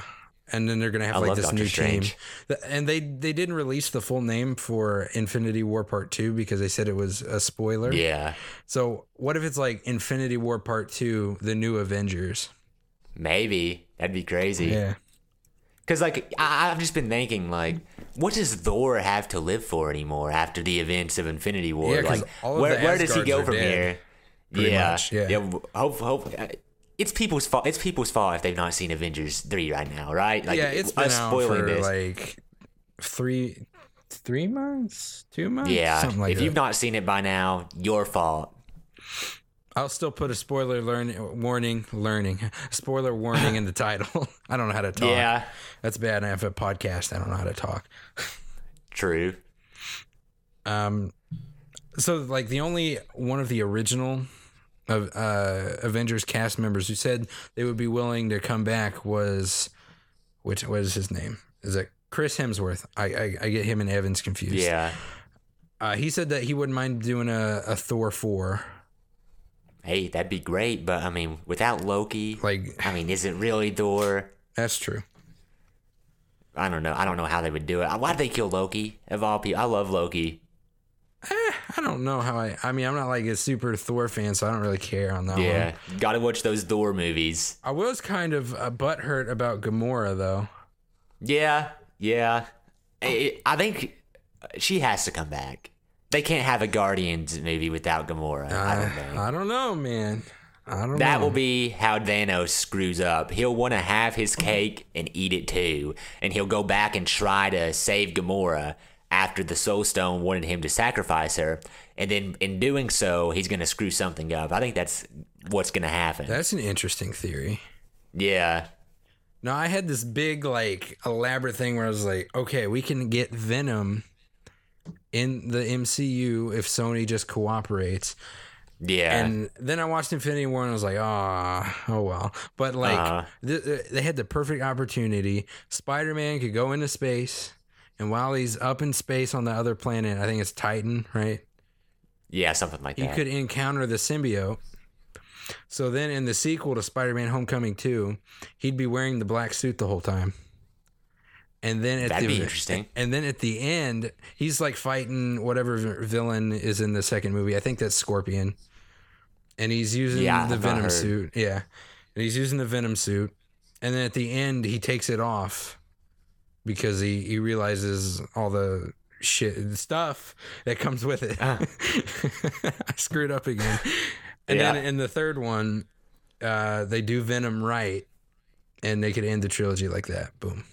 And then they're gonna have I like this Doctor new Strange. team, and they they didn't release the full name for Infinity War Part Two because they said it was a spoiler. Yeah, So what if it's like Infinity War Part Two, the new Avengers? maybe. That'd be crazy. Yeah. Because like I, I've just been thinking like. What does Thor have to live for anymore after the events of Infinity War? Yeah, like, where, where does he go from dead, here? yeah, much, yeah. Hope, hope, uh, it's people's fault. It's people's fault if they've not seen Avengers three right now, right? Like, yeah, it's been us out spoiling for this. like three, three months, two months. yeah, something like if that. you've not seen it by now, your fault. I'll still put a spoiler learn warning, learning spoiler warning in the title. I don't know how to talk. Yeah, that's bad. I have a podcast. I don't know how to talk. true. Um, so like the only one of the original of uh Avengers cast members who said they would be willing to come back was, which what is his name? Is it Chris Hemsworth? I I, I get him and Evans confused. Yeah. Uh, he said that he wouldn't mind doing a, a Thor four. Hey, that'd be great, but I mean, without Loki, Like I mean, is it really Thor? that's true. I don't know. I don't know how they would do it. Why'd they kill Loki? Of all people, I love Loki. I don't know how I. I mean, I'm not like a super Thor fan, so I don't really care on that Yeah, one. gotta watch those Thor movies. I was kind of uh, butthurt about Gamora though. Yeah, yeah. I, I think she has to come back. They can't have a Guardians movie without Gamora. I don't think. I don't know, man. I don't That know. will be how Thanos screws up. He'll want to have his cake and eat it too, and he'll go back and try to save Gamora after the Soul Stone wanted him to sacrifice her, and then in doing so, he's gonna screw something up. I think that's what's gonna happen. That's an interesting theory. yeah, No, I had this big, like, elaborate thing where I was like, okay, we can get Venom in the MCU if Sony just cooperates. yeah, And then I watched Infinity War and I was like, ah, oh well. But like, Uh-huh. th- they had the perfect opportunity. Spider Man could go into space, and while he's up in space on the other planet, I think it's Titan, right? yeah, something like He that. He could encounter the symbiote. So then in the sequel to Spider Man Homecoming 2, he'd be wearing the black suit the whole time. And then at That'd the be interesting. And then at the end, he's like fighting whatever villain is in the second movie. I think that's Scorpion. And he's using Yeah, the I've Venom suit. Yeah. And he's using the Venom suit. And then at the end, he takes it off because he, he realizes all the shit the stuff that comes with it. I screwed up again. And Yeah. then in the third one, uh, they do Venom right, and they could end the trilogy like that. Boom.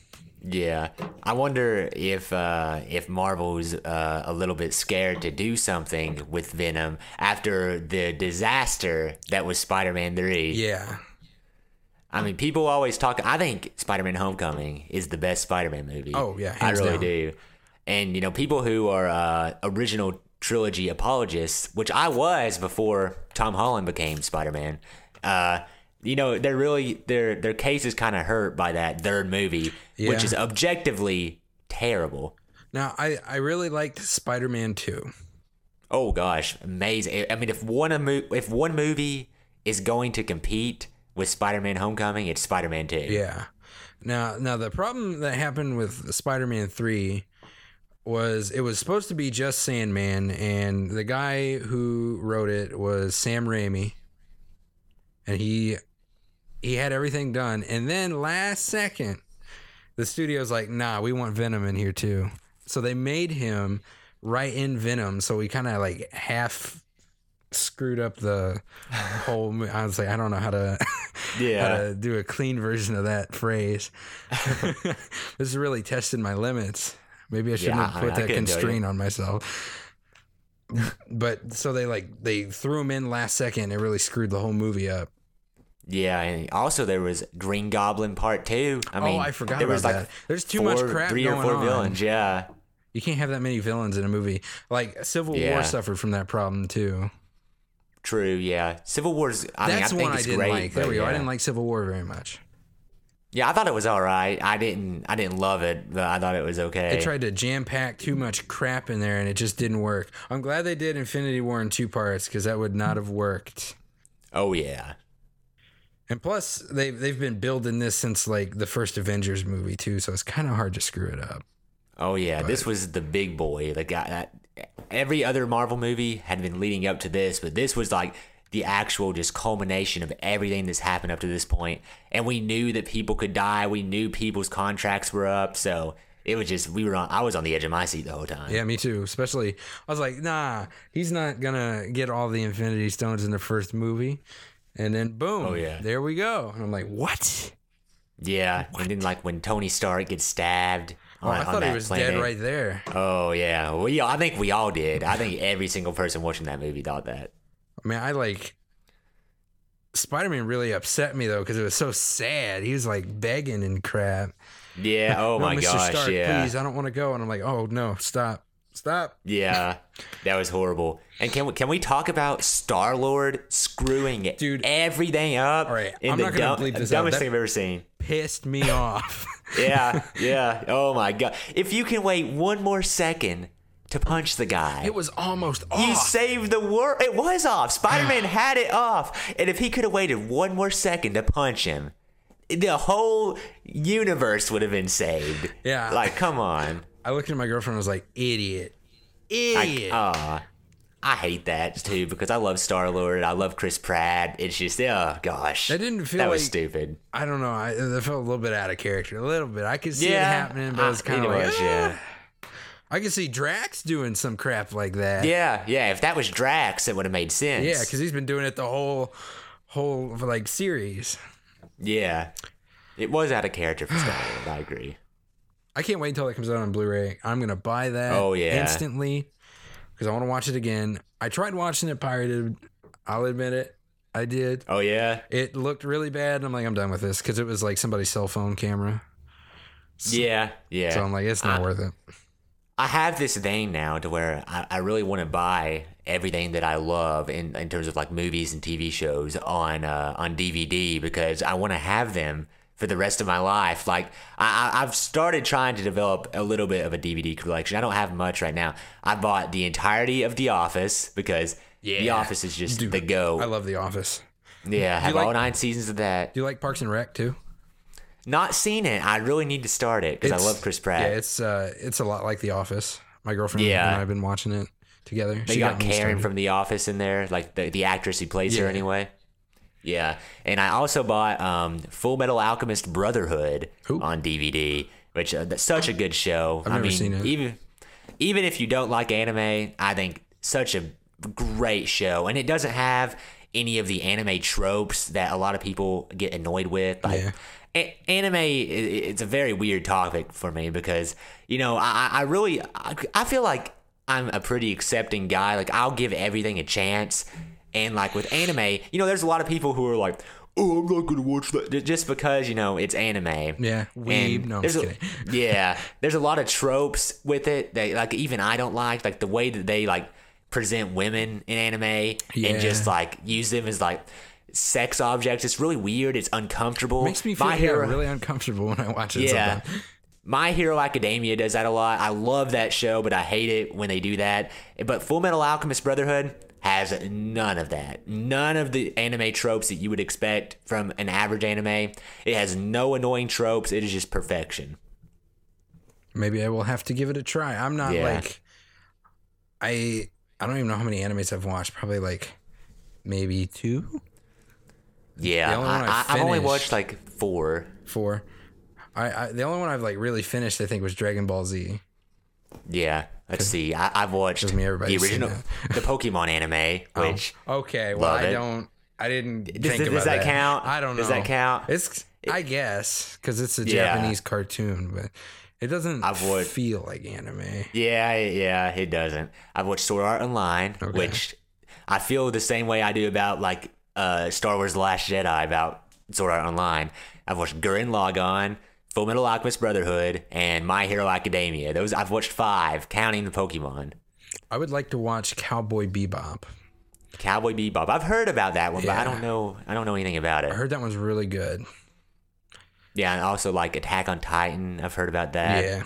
Yeah, I wonder if uh, if Marvel's uh, a little bit scared to do something with Venom after the disaster that was Spider-Man Three. Yeah. I mean, people always talk. I think Spider-Man: Homecoming is the best Spider-Man movie. Oh, yeah, I really down. do. And you know, people who are uh, original trilogy apologists, which I was before Tom Holland became Spider-Man. Uh, you know, they're really their their case is kind of hurt by that third movie, which is objectively terrible. Now, I, I really liked Spider Man 2. Oh gosh, amazing! I mean, if one a mo- if one movie is going to compete with Spider-Man: Homecoming, it's Spider-Man Two. Yeah. Now, now the problem that happened with Spider Man 3 was it was supposed to be just Sandman, and the guy who wrote it was Sam Raimi. And he he had everything done. And then last second, the studio's like, nah, we want Venom in here too. So they made him right in Venom. So we kind of like half screwed up the whole. mo- I was like, I don't know how to how to do a clean version of that phrase. this is really testing my limits. Maybe I shouldn't Yeah, have put that couldn't tell you. constraint on myself. but so they like they threw him in last second. It really screwed the whole movie up. Yeah, and also there was Green Goblin Part Two. I oh, mean, oh, I forgot there was like that. There's too four, much crap three or four on. villains. Yeah, You can't have that many villains in a movie. Like Civil Yeah. War suffered from that problem too. True. Yeah, Civil War's. I mean, I That's think one I it's didn't great. like. There but we go. I didn't like Civil War very much. Yeah, I thought it was all right. I didn't. I didn't love it, but I thought it was okay. They tried to jam pack too much crap in there, and it just didn't work. I'm glad they did Infinity War in two parts because that would not have worked. oh yeah. And plus, they've they've been building this since like the first Avengers movie too, so it's kind of hard to screw it up. Oh yeah, this was the big boy. The guy that every other Marvel movie had been leading up to this, but this was like the actual just culmination of everything that's happened up to this point. And we knew that people could die. We knew people's contracts were up. So it was just we were on. I was on the edge of my seat the whole time. Yeah, me too. Especially, I was like, nah, he's not gonna get all the Infinity Stones in the first movie, and then boom, Oh, yeah. there we go. And I'm like, what? Yeah, and then like when Tony Stark gets stabbed. Oh, on, I thought he was planet. dead right there. Oh yeah, we. I think we all did. I think every single person watching that movie thought that. I mean, I like Spider Man really upset me though because it was so sad. He was like begging and crap. Yeah. Oh no, my Mr. gosh. Stark, yeah. please, I don't want to go. And I'm like, oh no, stop, stop. Yeah, that was horrible. And can we, can we talk about Star Lord screwing Dude. everything up? All right, in I'm the not gonna dumb- bleep this out. dumbest That- thing I've ever seen. Pissed me off. Yeah, yeah. Oh my god! If you can wait one more second to punch the guy, it was almost you off. saved the world. It was off. Spider Man had it off, and if he could have waited one more second to punch him, the whole universe would have been saved. Yeah. Like, come on. I looked at my girlfriend. and was like, idiot, I, idiot. uh, I hate that too because I love Star Lord. I love Chris Pratt. It's just, oh gosh, That didn't feel that was like- stupid. I don't know. I it felt a little bit out of character. A little bit. I could see it happening, but it was kind of like, "Ah." yeah. I could see Drax doing some crap like that. Yeah, yeah. If that was Drax, it would have made sense. Yeah, because he's been doing it the whole, whole like series. yeah, it was out of character for Star Lord. I agree. I can't wait until it comes out on Blu-ray. I'm gonna buy that. Oh, yeah. instantly because I want to watch it again. I tried watching it pirated. I'll admit it. I did. Oh yeah, It looked really bad, and I'm like, I'm done with this because it was like somebody's cell phone camera. yeah, yeah. So I'm like, it's not worth it. I have this thing now to where I, I really want to buy everything that I love in, in terms of like movies and TV shows on uh, on DVD because I want to have them for the rest of my life. Like I, I've started trying to develop a little bit of a DVD collection. I don't have much right now. I bought the entirety of The Office because The Office is just Dude, the go. I love The Office. yeah, I have like- all nine seasons of that. Do you like Parks and Rec too? Not seen it. I really need to start it because I love Chris Pratt. Yeah, it's uh, it's a lot like The Office. My girlfriend Yeah. and I have been watching it together. They She got, me Karen started. from The Office in there, like the the actress who plays her anyway. Yeah, and I also bought um, Full Metal Alchemist Brotherhood Ooh. on DVD, which uh, that's such a good show. I've I never mean, seen it. even even if you don't like anime, I think such a great show, and it doesn't have any of the anime tropes that a lot of people get annoyed with. Like, Yeah. a- anime, it's a very weird topic for me because you know I, I really I, I feel like I'm a pretty accepting guy. Like I'll give everything a chance, and like with anime, you know, there's a lot of people who are like. Oh, I'm not gonna watch that just because you know it's anime. Yeah, weeb. No, I'm just a- kidding. yeah, there's a lot of tropes with it that like even I don't like, like the way that they like present women in anime Yeah. and just like use them as like sex objects. It's really weird. It's uncomfortable. Makes me feel My Hero- really uncomfortable when I watch it. yeah. sometimes. My Hero Academia does that a lot. I love that show, but I hate it when they do that. But Full Metal Alchemist Brotherhood has none of that. None of the anime tropes that you would expect from an average anime. It has no annoying tropes. It is just perfection. Maybe I will have to give it a try. I'm not Yeah. like I I don't even know how many animes I've watched. Probably like maybe two, Yeah, The only one I, I I, I've only watched like four. four. I, I the only one I've like really finished I think was Dragon Ball Z. Yeah, let's see. I, I've watched Doesn't the original, the Pokemon anime, which Okay, well Love I it. don't. I didn't think does about that count? I don't know. Does that count? It's I guess because it's a Yeah. Japanese cartoon, but it doesn't I've watched- feel like anime. Yeah, yeah, it doesn't. I've watched Sword Art Online, Okay. which I feel the same way I do about like uh, Star Wars: The Last Jedi about Sword Art Online. I've watched Gurren Lagann, Full Metal Alchemist Brotherhood, and My Hero Academia. Those I've watched five, counting the Pokemon. I would like to watch Cowboy Bebop. Cowboy Bebop. I've heard about that one, but I don't know. I don't know anything about it. I heard that one's really good. Yeah, and also like Attack on Titan. I've heard about that, yeah,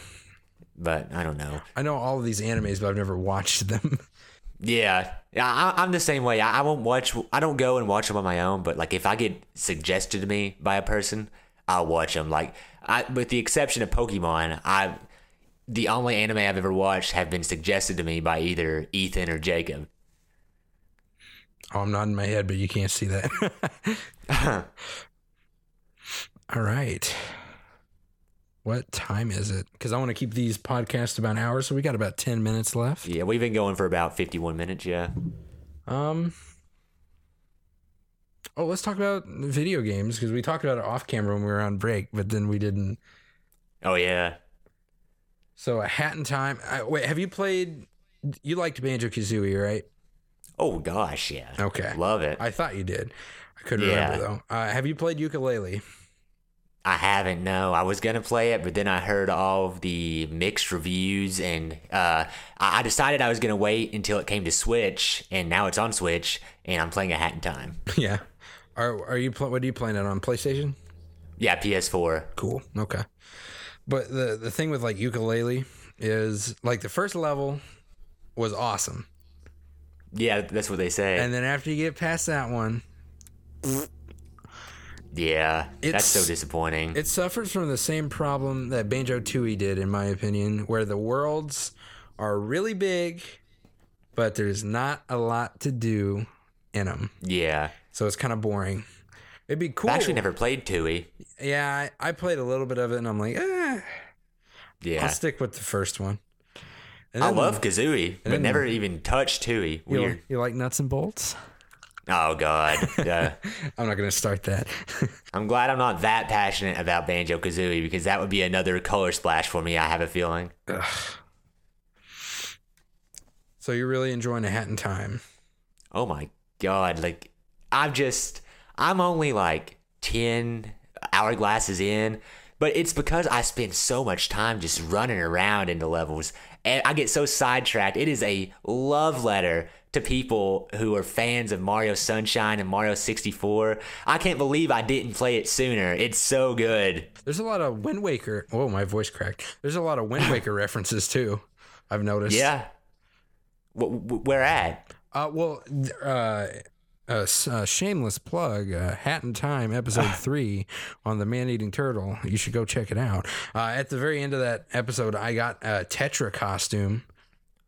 but I don't know. I know all of these animes, but I've never watched them. Yeah, yeah, I, I'm the same way. I, I won't watch. I don't go and watch them on my own. But like, if I get suggested to me by a person, I'll watch them. Like, I, with the exception of Pokemon, I, the only anime I've ever watched have been suggested to me by either Ethan or Jacob. Oh, I'm nodding my head, but you can't see that. All right. What time is it? Because I want to keep these podcasts about an hour, so we got about ten minutes left. Yeah, we've been going for about 51 minutes, yeah. Um. Oh, let's talk about video games because we talked about it off camera when we were on break, but then we didn't. Oh, yeah. So a hat in time. I, wait, have you played? You liked Banjo Kazooie, right? Oh, gosh, yeah. Okay. Love it. I thought you did. I couldn't Yeah. remember though. Uh, have you played Yooka-Laylee? I haven't. No, I was gonna play it, but then I heard all of the mixed reviews, and uh, I I decided I was gonna wait until it came to Switch, and now it's on Switch, and I'm playing a Hat in Time. yeah. Are Are you pl- What are you playing it on PlayStation? Yeah, PS4. Cool. Okay. But the the thing with like Yooka-Laylee is like the first level was awesome, Yeah, that's what they say. and then after you get past that one, yeah, that's so disappointing. it suffers from the same problem that Banjo Tooie did, in my opinion, where the worlds are really big, but there's not a lot to do in them, yeah, so it's kind of boring. It'd be cool. I actually never played Tooie. Yeah, I, I played a little bit of it, and I'm like, eh, I'll stick with the first one. And I love Kazooie, but never even touched Tooie. You, Weird. you like nuts and bolts? Oh God. Yeah. I'm not gonna start that. I'm glad I'm not that passionate about Banjo Kazooie because that would be another color splash for me. I have a feeling. so you're really enjoying a hat in time. Oh my god, like I'm just I'm only like 10 hourglasses in, but it's because I spend so much time just running around into levels and I get so sidetracked. It is a love letter to people who are fans of Mario Sunshine and Mario 64. I can't believe I didn't play it sooner. It's so good. There's a lot of Wind Waker. Oh, my voice cracked. There's a lot of Wind Waker references too. I've noticed. Yeah. W- w- where at? Uh, well, uh, a, a shameless plug, uh, Hat in Time, episode three on the man eating turtle. You should go check it out. Uh, at the very end of that episode, I got a Tetra costume.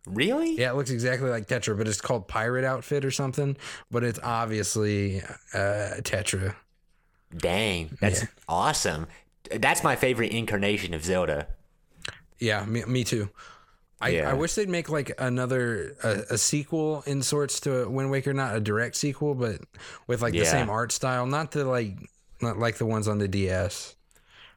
Really? Yeah, it looks exactly like Tetra, but it's called Pirate Outfit or something. But it's obviously uh, Tetra. Dang, that's awesome. That's my favorite incarnation of Zelda. Yeah, me, me too. I, Yeah. I wish they'd make like another a, a sequel in sorts to Wind Waker, not a direct sequel, but with like the same art style, not the like not like the ones on the DS.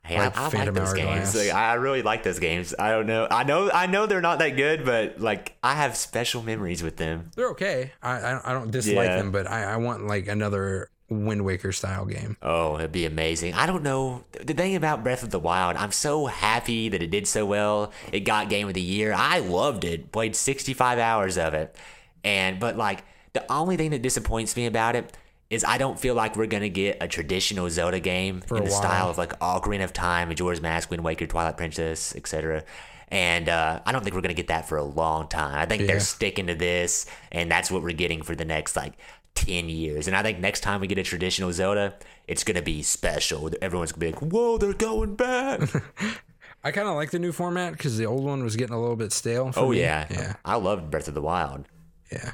Hey, Like I, I Phantom like those games. Like, I really like those games. I don't know. I know. I know they're not that good, but like I have special memories with them. They're okay. I I, I don't dislike Yeah. them, but I, I want like another Wind Waker style game. Oh, it'd be amazing. I don't know. The thing about Breath of the Wild, I'm so happy that it did so well. It got Game of the Year. I loved it. Played 65 hours of it. And, but like, the only thing that disappoints me about it is I don't feel like we're going to get a traditional Zelda game a in the while. style of like Ocarina of Time, Majora's Mask, Wind Waker, Twilight Princess, etc. And uh, I don't think we're going to get that for a long time. I think Yeah. they're sticking to this, and that's what we're getting for the next like 10 years. And I think next time we get a traditional Zelda, it's going to be special. Everyone's going to be like, whoa, they're going back. I kind of like the new format because the old one was getting a little bit stale. For oh, me. yeah. yeah, I loved Breath of the Wild. yeah.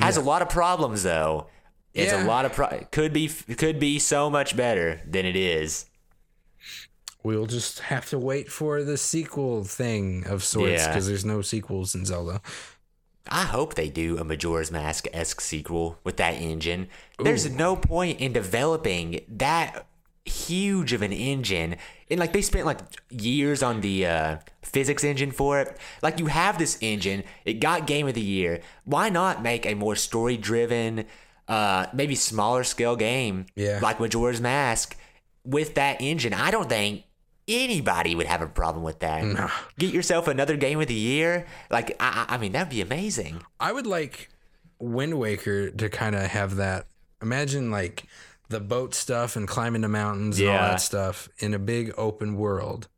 Has a lot of problems, though. It's Yeah. a lot of pro- could be could be so much better than it is. We'll just have to wait for the sequel thing of sorts Yeah. because there's no sequels in Zelda. I hope they do a Majora's Mask esque sequel with that engine. There's no point in developing that huge of an engine. And like they spent like years on the uh, physics engine for it. Like you have this engine, it got Game of the Year. Why not make a more story driven, uh, maybe smaller scale game Yeah. like Majora's Mask with that engine? I don't think anybody would have a problem with that. Get yourself another game of the year. Like I, I I mean, that'd be amazing. I would like Wind Waker to kind of have that. Imagine like the boat stuff and climbing the mountains and all that stuff in a big open world.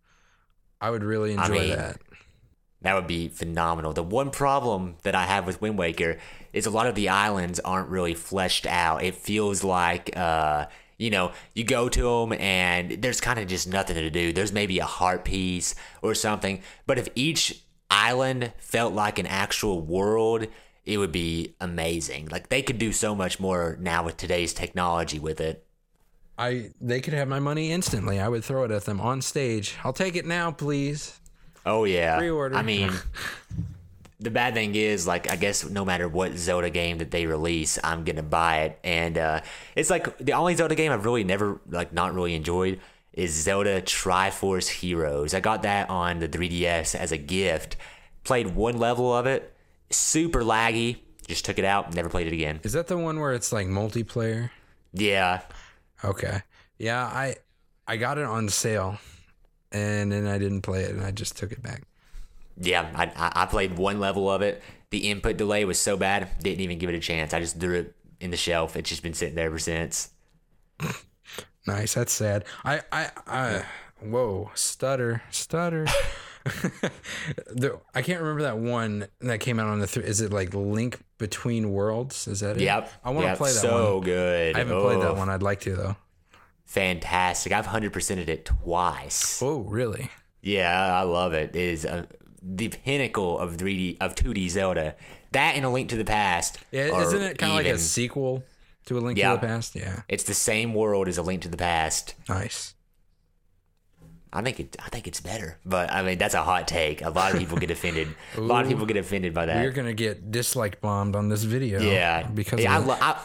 I would really enjoy mean, that. That would be phenomenal. The one problem that I have with Wind Waker is a lot of the islands aren't really fleshed out. It feels like, uh, you know, you go to them and there's kind of just nothing to do. There's maybe a heart piece or something. But if each island felt like an actual world, it would be amazing. Like they could do so much more now with today's technology with it. I they could have my money instantly. I would throw it at them on stage. I'll take it now, please. Oh yeah. Pre-order. I mean, the bad thing is, like, I guess no matter what Zelda game that they release, I'm gonna buy it. And uh, it's like the only Zelda game I've really never like not really enjoyed is Zelda Triforce Heroes. I got that on the 3DS as a gift. Played one level of it, super laggy. Just took it out, never played it again. Is that the one where it's like multiplayer? Yeah, Okay. Yeah, I I got it on sale, and then I didn't play it, and I just took it back. Yeah. I I I played one level of it. The input delay was so bad, didn't even give it a chance. I just threw it in the shelf. It's just been sitting there ever since. Nice. That's sad. I I I whoa stutter stutter. the, I can't remember that one that came out on the. Th- is it like Link Between Worlds? Is that it? Yep. I want to Yep, play that so one. good. I haven't played that one. I'd like to though. Fantastic. I've hundred percented it twice. Oh, really? Yeah, I love it. It is uh the pinnacle of 3D of 2D Zelda. That and A Link to the Past. Yeah, isn't it kind of like a sequel to A Link Yeah. to the Past? Yeah. It's the same world as A Link to the Past. Nice. I think it. I think it's better, but I mean that's a hot take. A lot of people get offended. a lot of people get offended by that. You're gonna get dislike bombed on this video. Yeah, Because yeah, I, lo- I,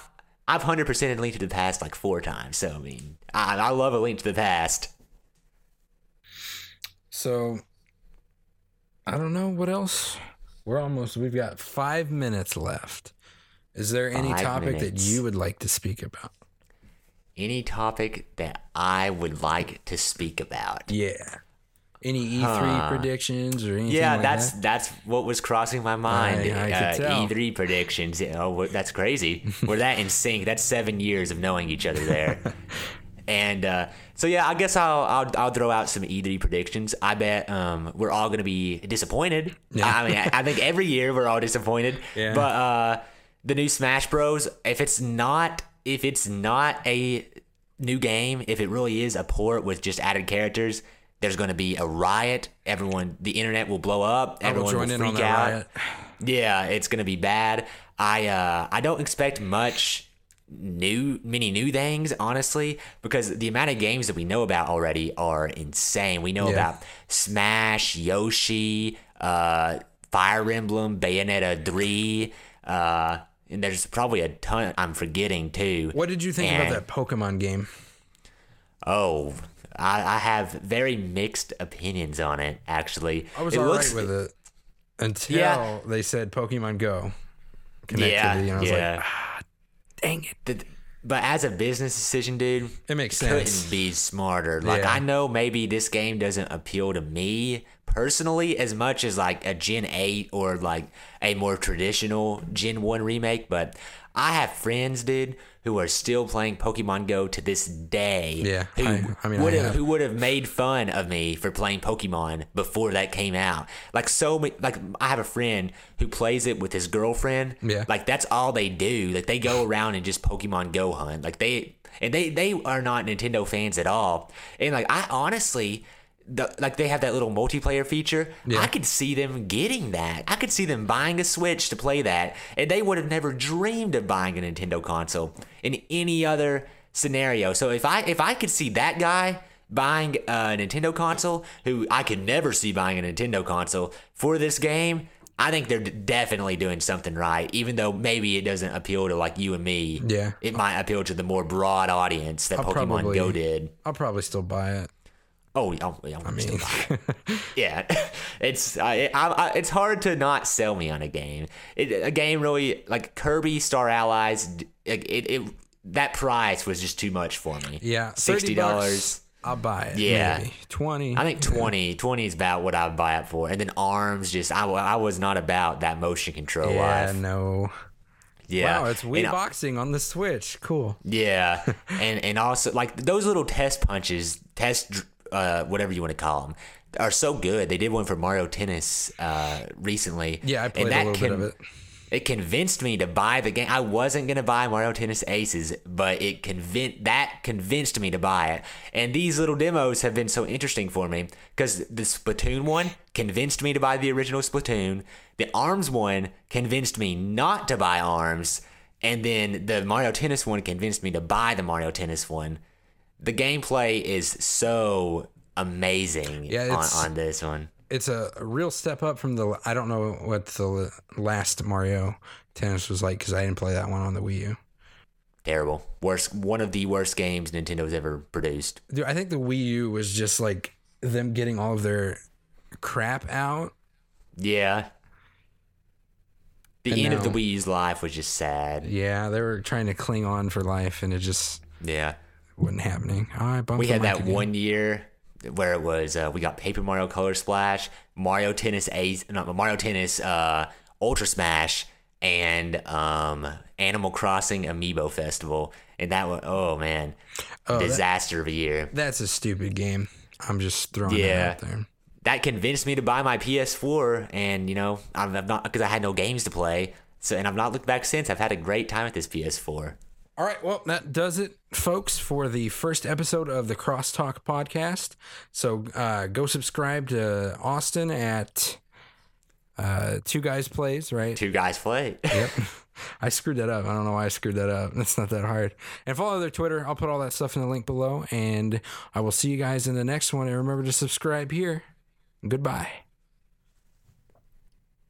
I've hundred percent Link to the Past like four times. So I mean, I, I love a Link to the Past. So I don't know what else. We're almost we've got five minutes left. Is there any Five topic that you would like to speak about? Any topic that I would like to speak about. Yeah. Any E3 predictions or anything? Yeah, like that's that? that's what was crossing my mind. Uh, tell. E3 predictions. What- that's crazy. We're that in sync. That's seven years of knowing each other there. and uh, so yeah, I guess I'll, I'll I'll throw out some E3 predictions. I bet um, we're all gonna be disappointed. I mean, I, I think every year we're all disappointed. Yeah. But uh, the new Smash Bros. If it's not if it's not a new game, if it really is a port with just added characters, there's going to be a riot. Everyone, the internet will blow up. I will Everyone join will in freak on that out. riot. Yeah, it's going to be bad. I uh, I don't expect much new many new things honestly because the amount of games that we know about already are insane. We know Yeah. about Smash, Yoshi, uh, Fire Emblem, Bayonetta 3, uh, and there's probably a ton I'm forgetting too. What did you think And- about that Pokemon game? Oh, I, I have very mixed opinions on it. Actually, I was it alright looks- with it until Yeah. they said Pokemon Go connectivity, Yeah, and I was yeah. like, ah, dang it. But as a business decision, dude, It makes sense. couldn't be smarter. Like Yeah. I know maybe this game doesn't appeal to me personally as much as like a Gen 8 or like a more traditional Gen 1 remake, but I have friends, dude, who are still playing Pokemon Go to this day. Yeah, Who I- I mean, would have. who would have made fun of me for playing Pokemon before that came out. Like so many like I have a friend who plays it with his girlfriend. Yeah. Like that's all they do. Like they go around and just Pokemon Go hunt. Like they and they they are not Nintendo fans at all. And like I honestly the, like they have that little multiplayer feature. Yeah. I could see them getting that. I could see them buying a Switch to play that, and they would have never dreamed of buying a Nintendo console in any other scenario. So if I if I could see that guy buying a Nintendo console, who I could never see buying a Nintendo console for this game, I think they're d- definitely doing something right. Even though maybe it doesn't appeal to like you and me. Yeah. it might appeal to the more broad audience that I'll Pokemon probably- Go did. I'll probably still buy it. Oh, yeah, yeah, I mean- yeah, it's I, I, I, it's hard to not sell me on a game. It, a game really like Kirby Star Allies. It, it, it that price was just too much for me. Yeah, sixty $30. I'll buy it. Yeah. maybe. twenty. I think 20, 20 is about what I would buy it for. And then arms, just I, I was not about that motion control Yeah, life. no. Yeah, Wow, it's Wii And, boxing on the Switch. Cool. Yeah, and and also like those little test punches, test uh, whatever you want to call them, are so good. They did one for Mario Tennis uh, recently. Yeah, I and played a that little bit of it. it convinced me to buy the game. I wasn't gonna buy Mario Tennis Aces, but it convinced that convinced me to buy it. And these little demos have been so interesting for me because the Splatoon one convinced me to buy the original Splatoon. The Arms one convinced me not to buy Arms, and then the Mario Tennis one convinced me to buy the Mario Tennis one. The gameplay is so amazing Yeah, on, on this one. It's a, real step up from the. I don't know what the last Mario Tennis was like because I didn't play that one on the Wii U. Terrible. Worst one of the worst games Nintendo's ever produced. Dude, I think the Wii U was just like them getting all of their crap out. Yeah. The And end of the now- Wii U's life was just sad. Yeah, they were trying to cling on for life, and it just Yeah. Wasn't happening. Oh, I bumped We had that again. one year where it was uh, we got Paper Mario Color Splash, Mario Tennis Ace, not Mario Tennis uh, Ultra Smash, and um, Animal Crossing Amiibo Festival, and that was oh man, disaster of a year. That's a stupid game. I'm just throwing Yeah. that out there. That convinced me to buy my PS4, and you know I've, I've not because I had no games to play. So and I've not looked back since. I've had a great time with this PS4. All right, well, that does it, folks, for the first episode of the Crosstalk podcast. So uh, go subscribe to Austin at uh, Two Guys Plays, right? Two guys play. Yep. I screwed that up. I don't know why I screwed that up. It's not that hard. And follow their Twitter. I'll put all that stuff in the link below. And I will see you guys in the next one. And remember to subscribe here. Goodbye.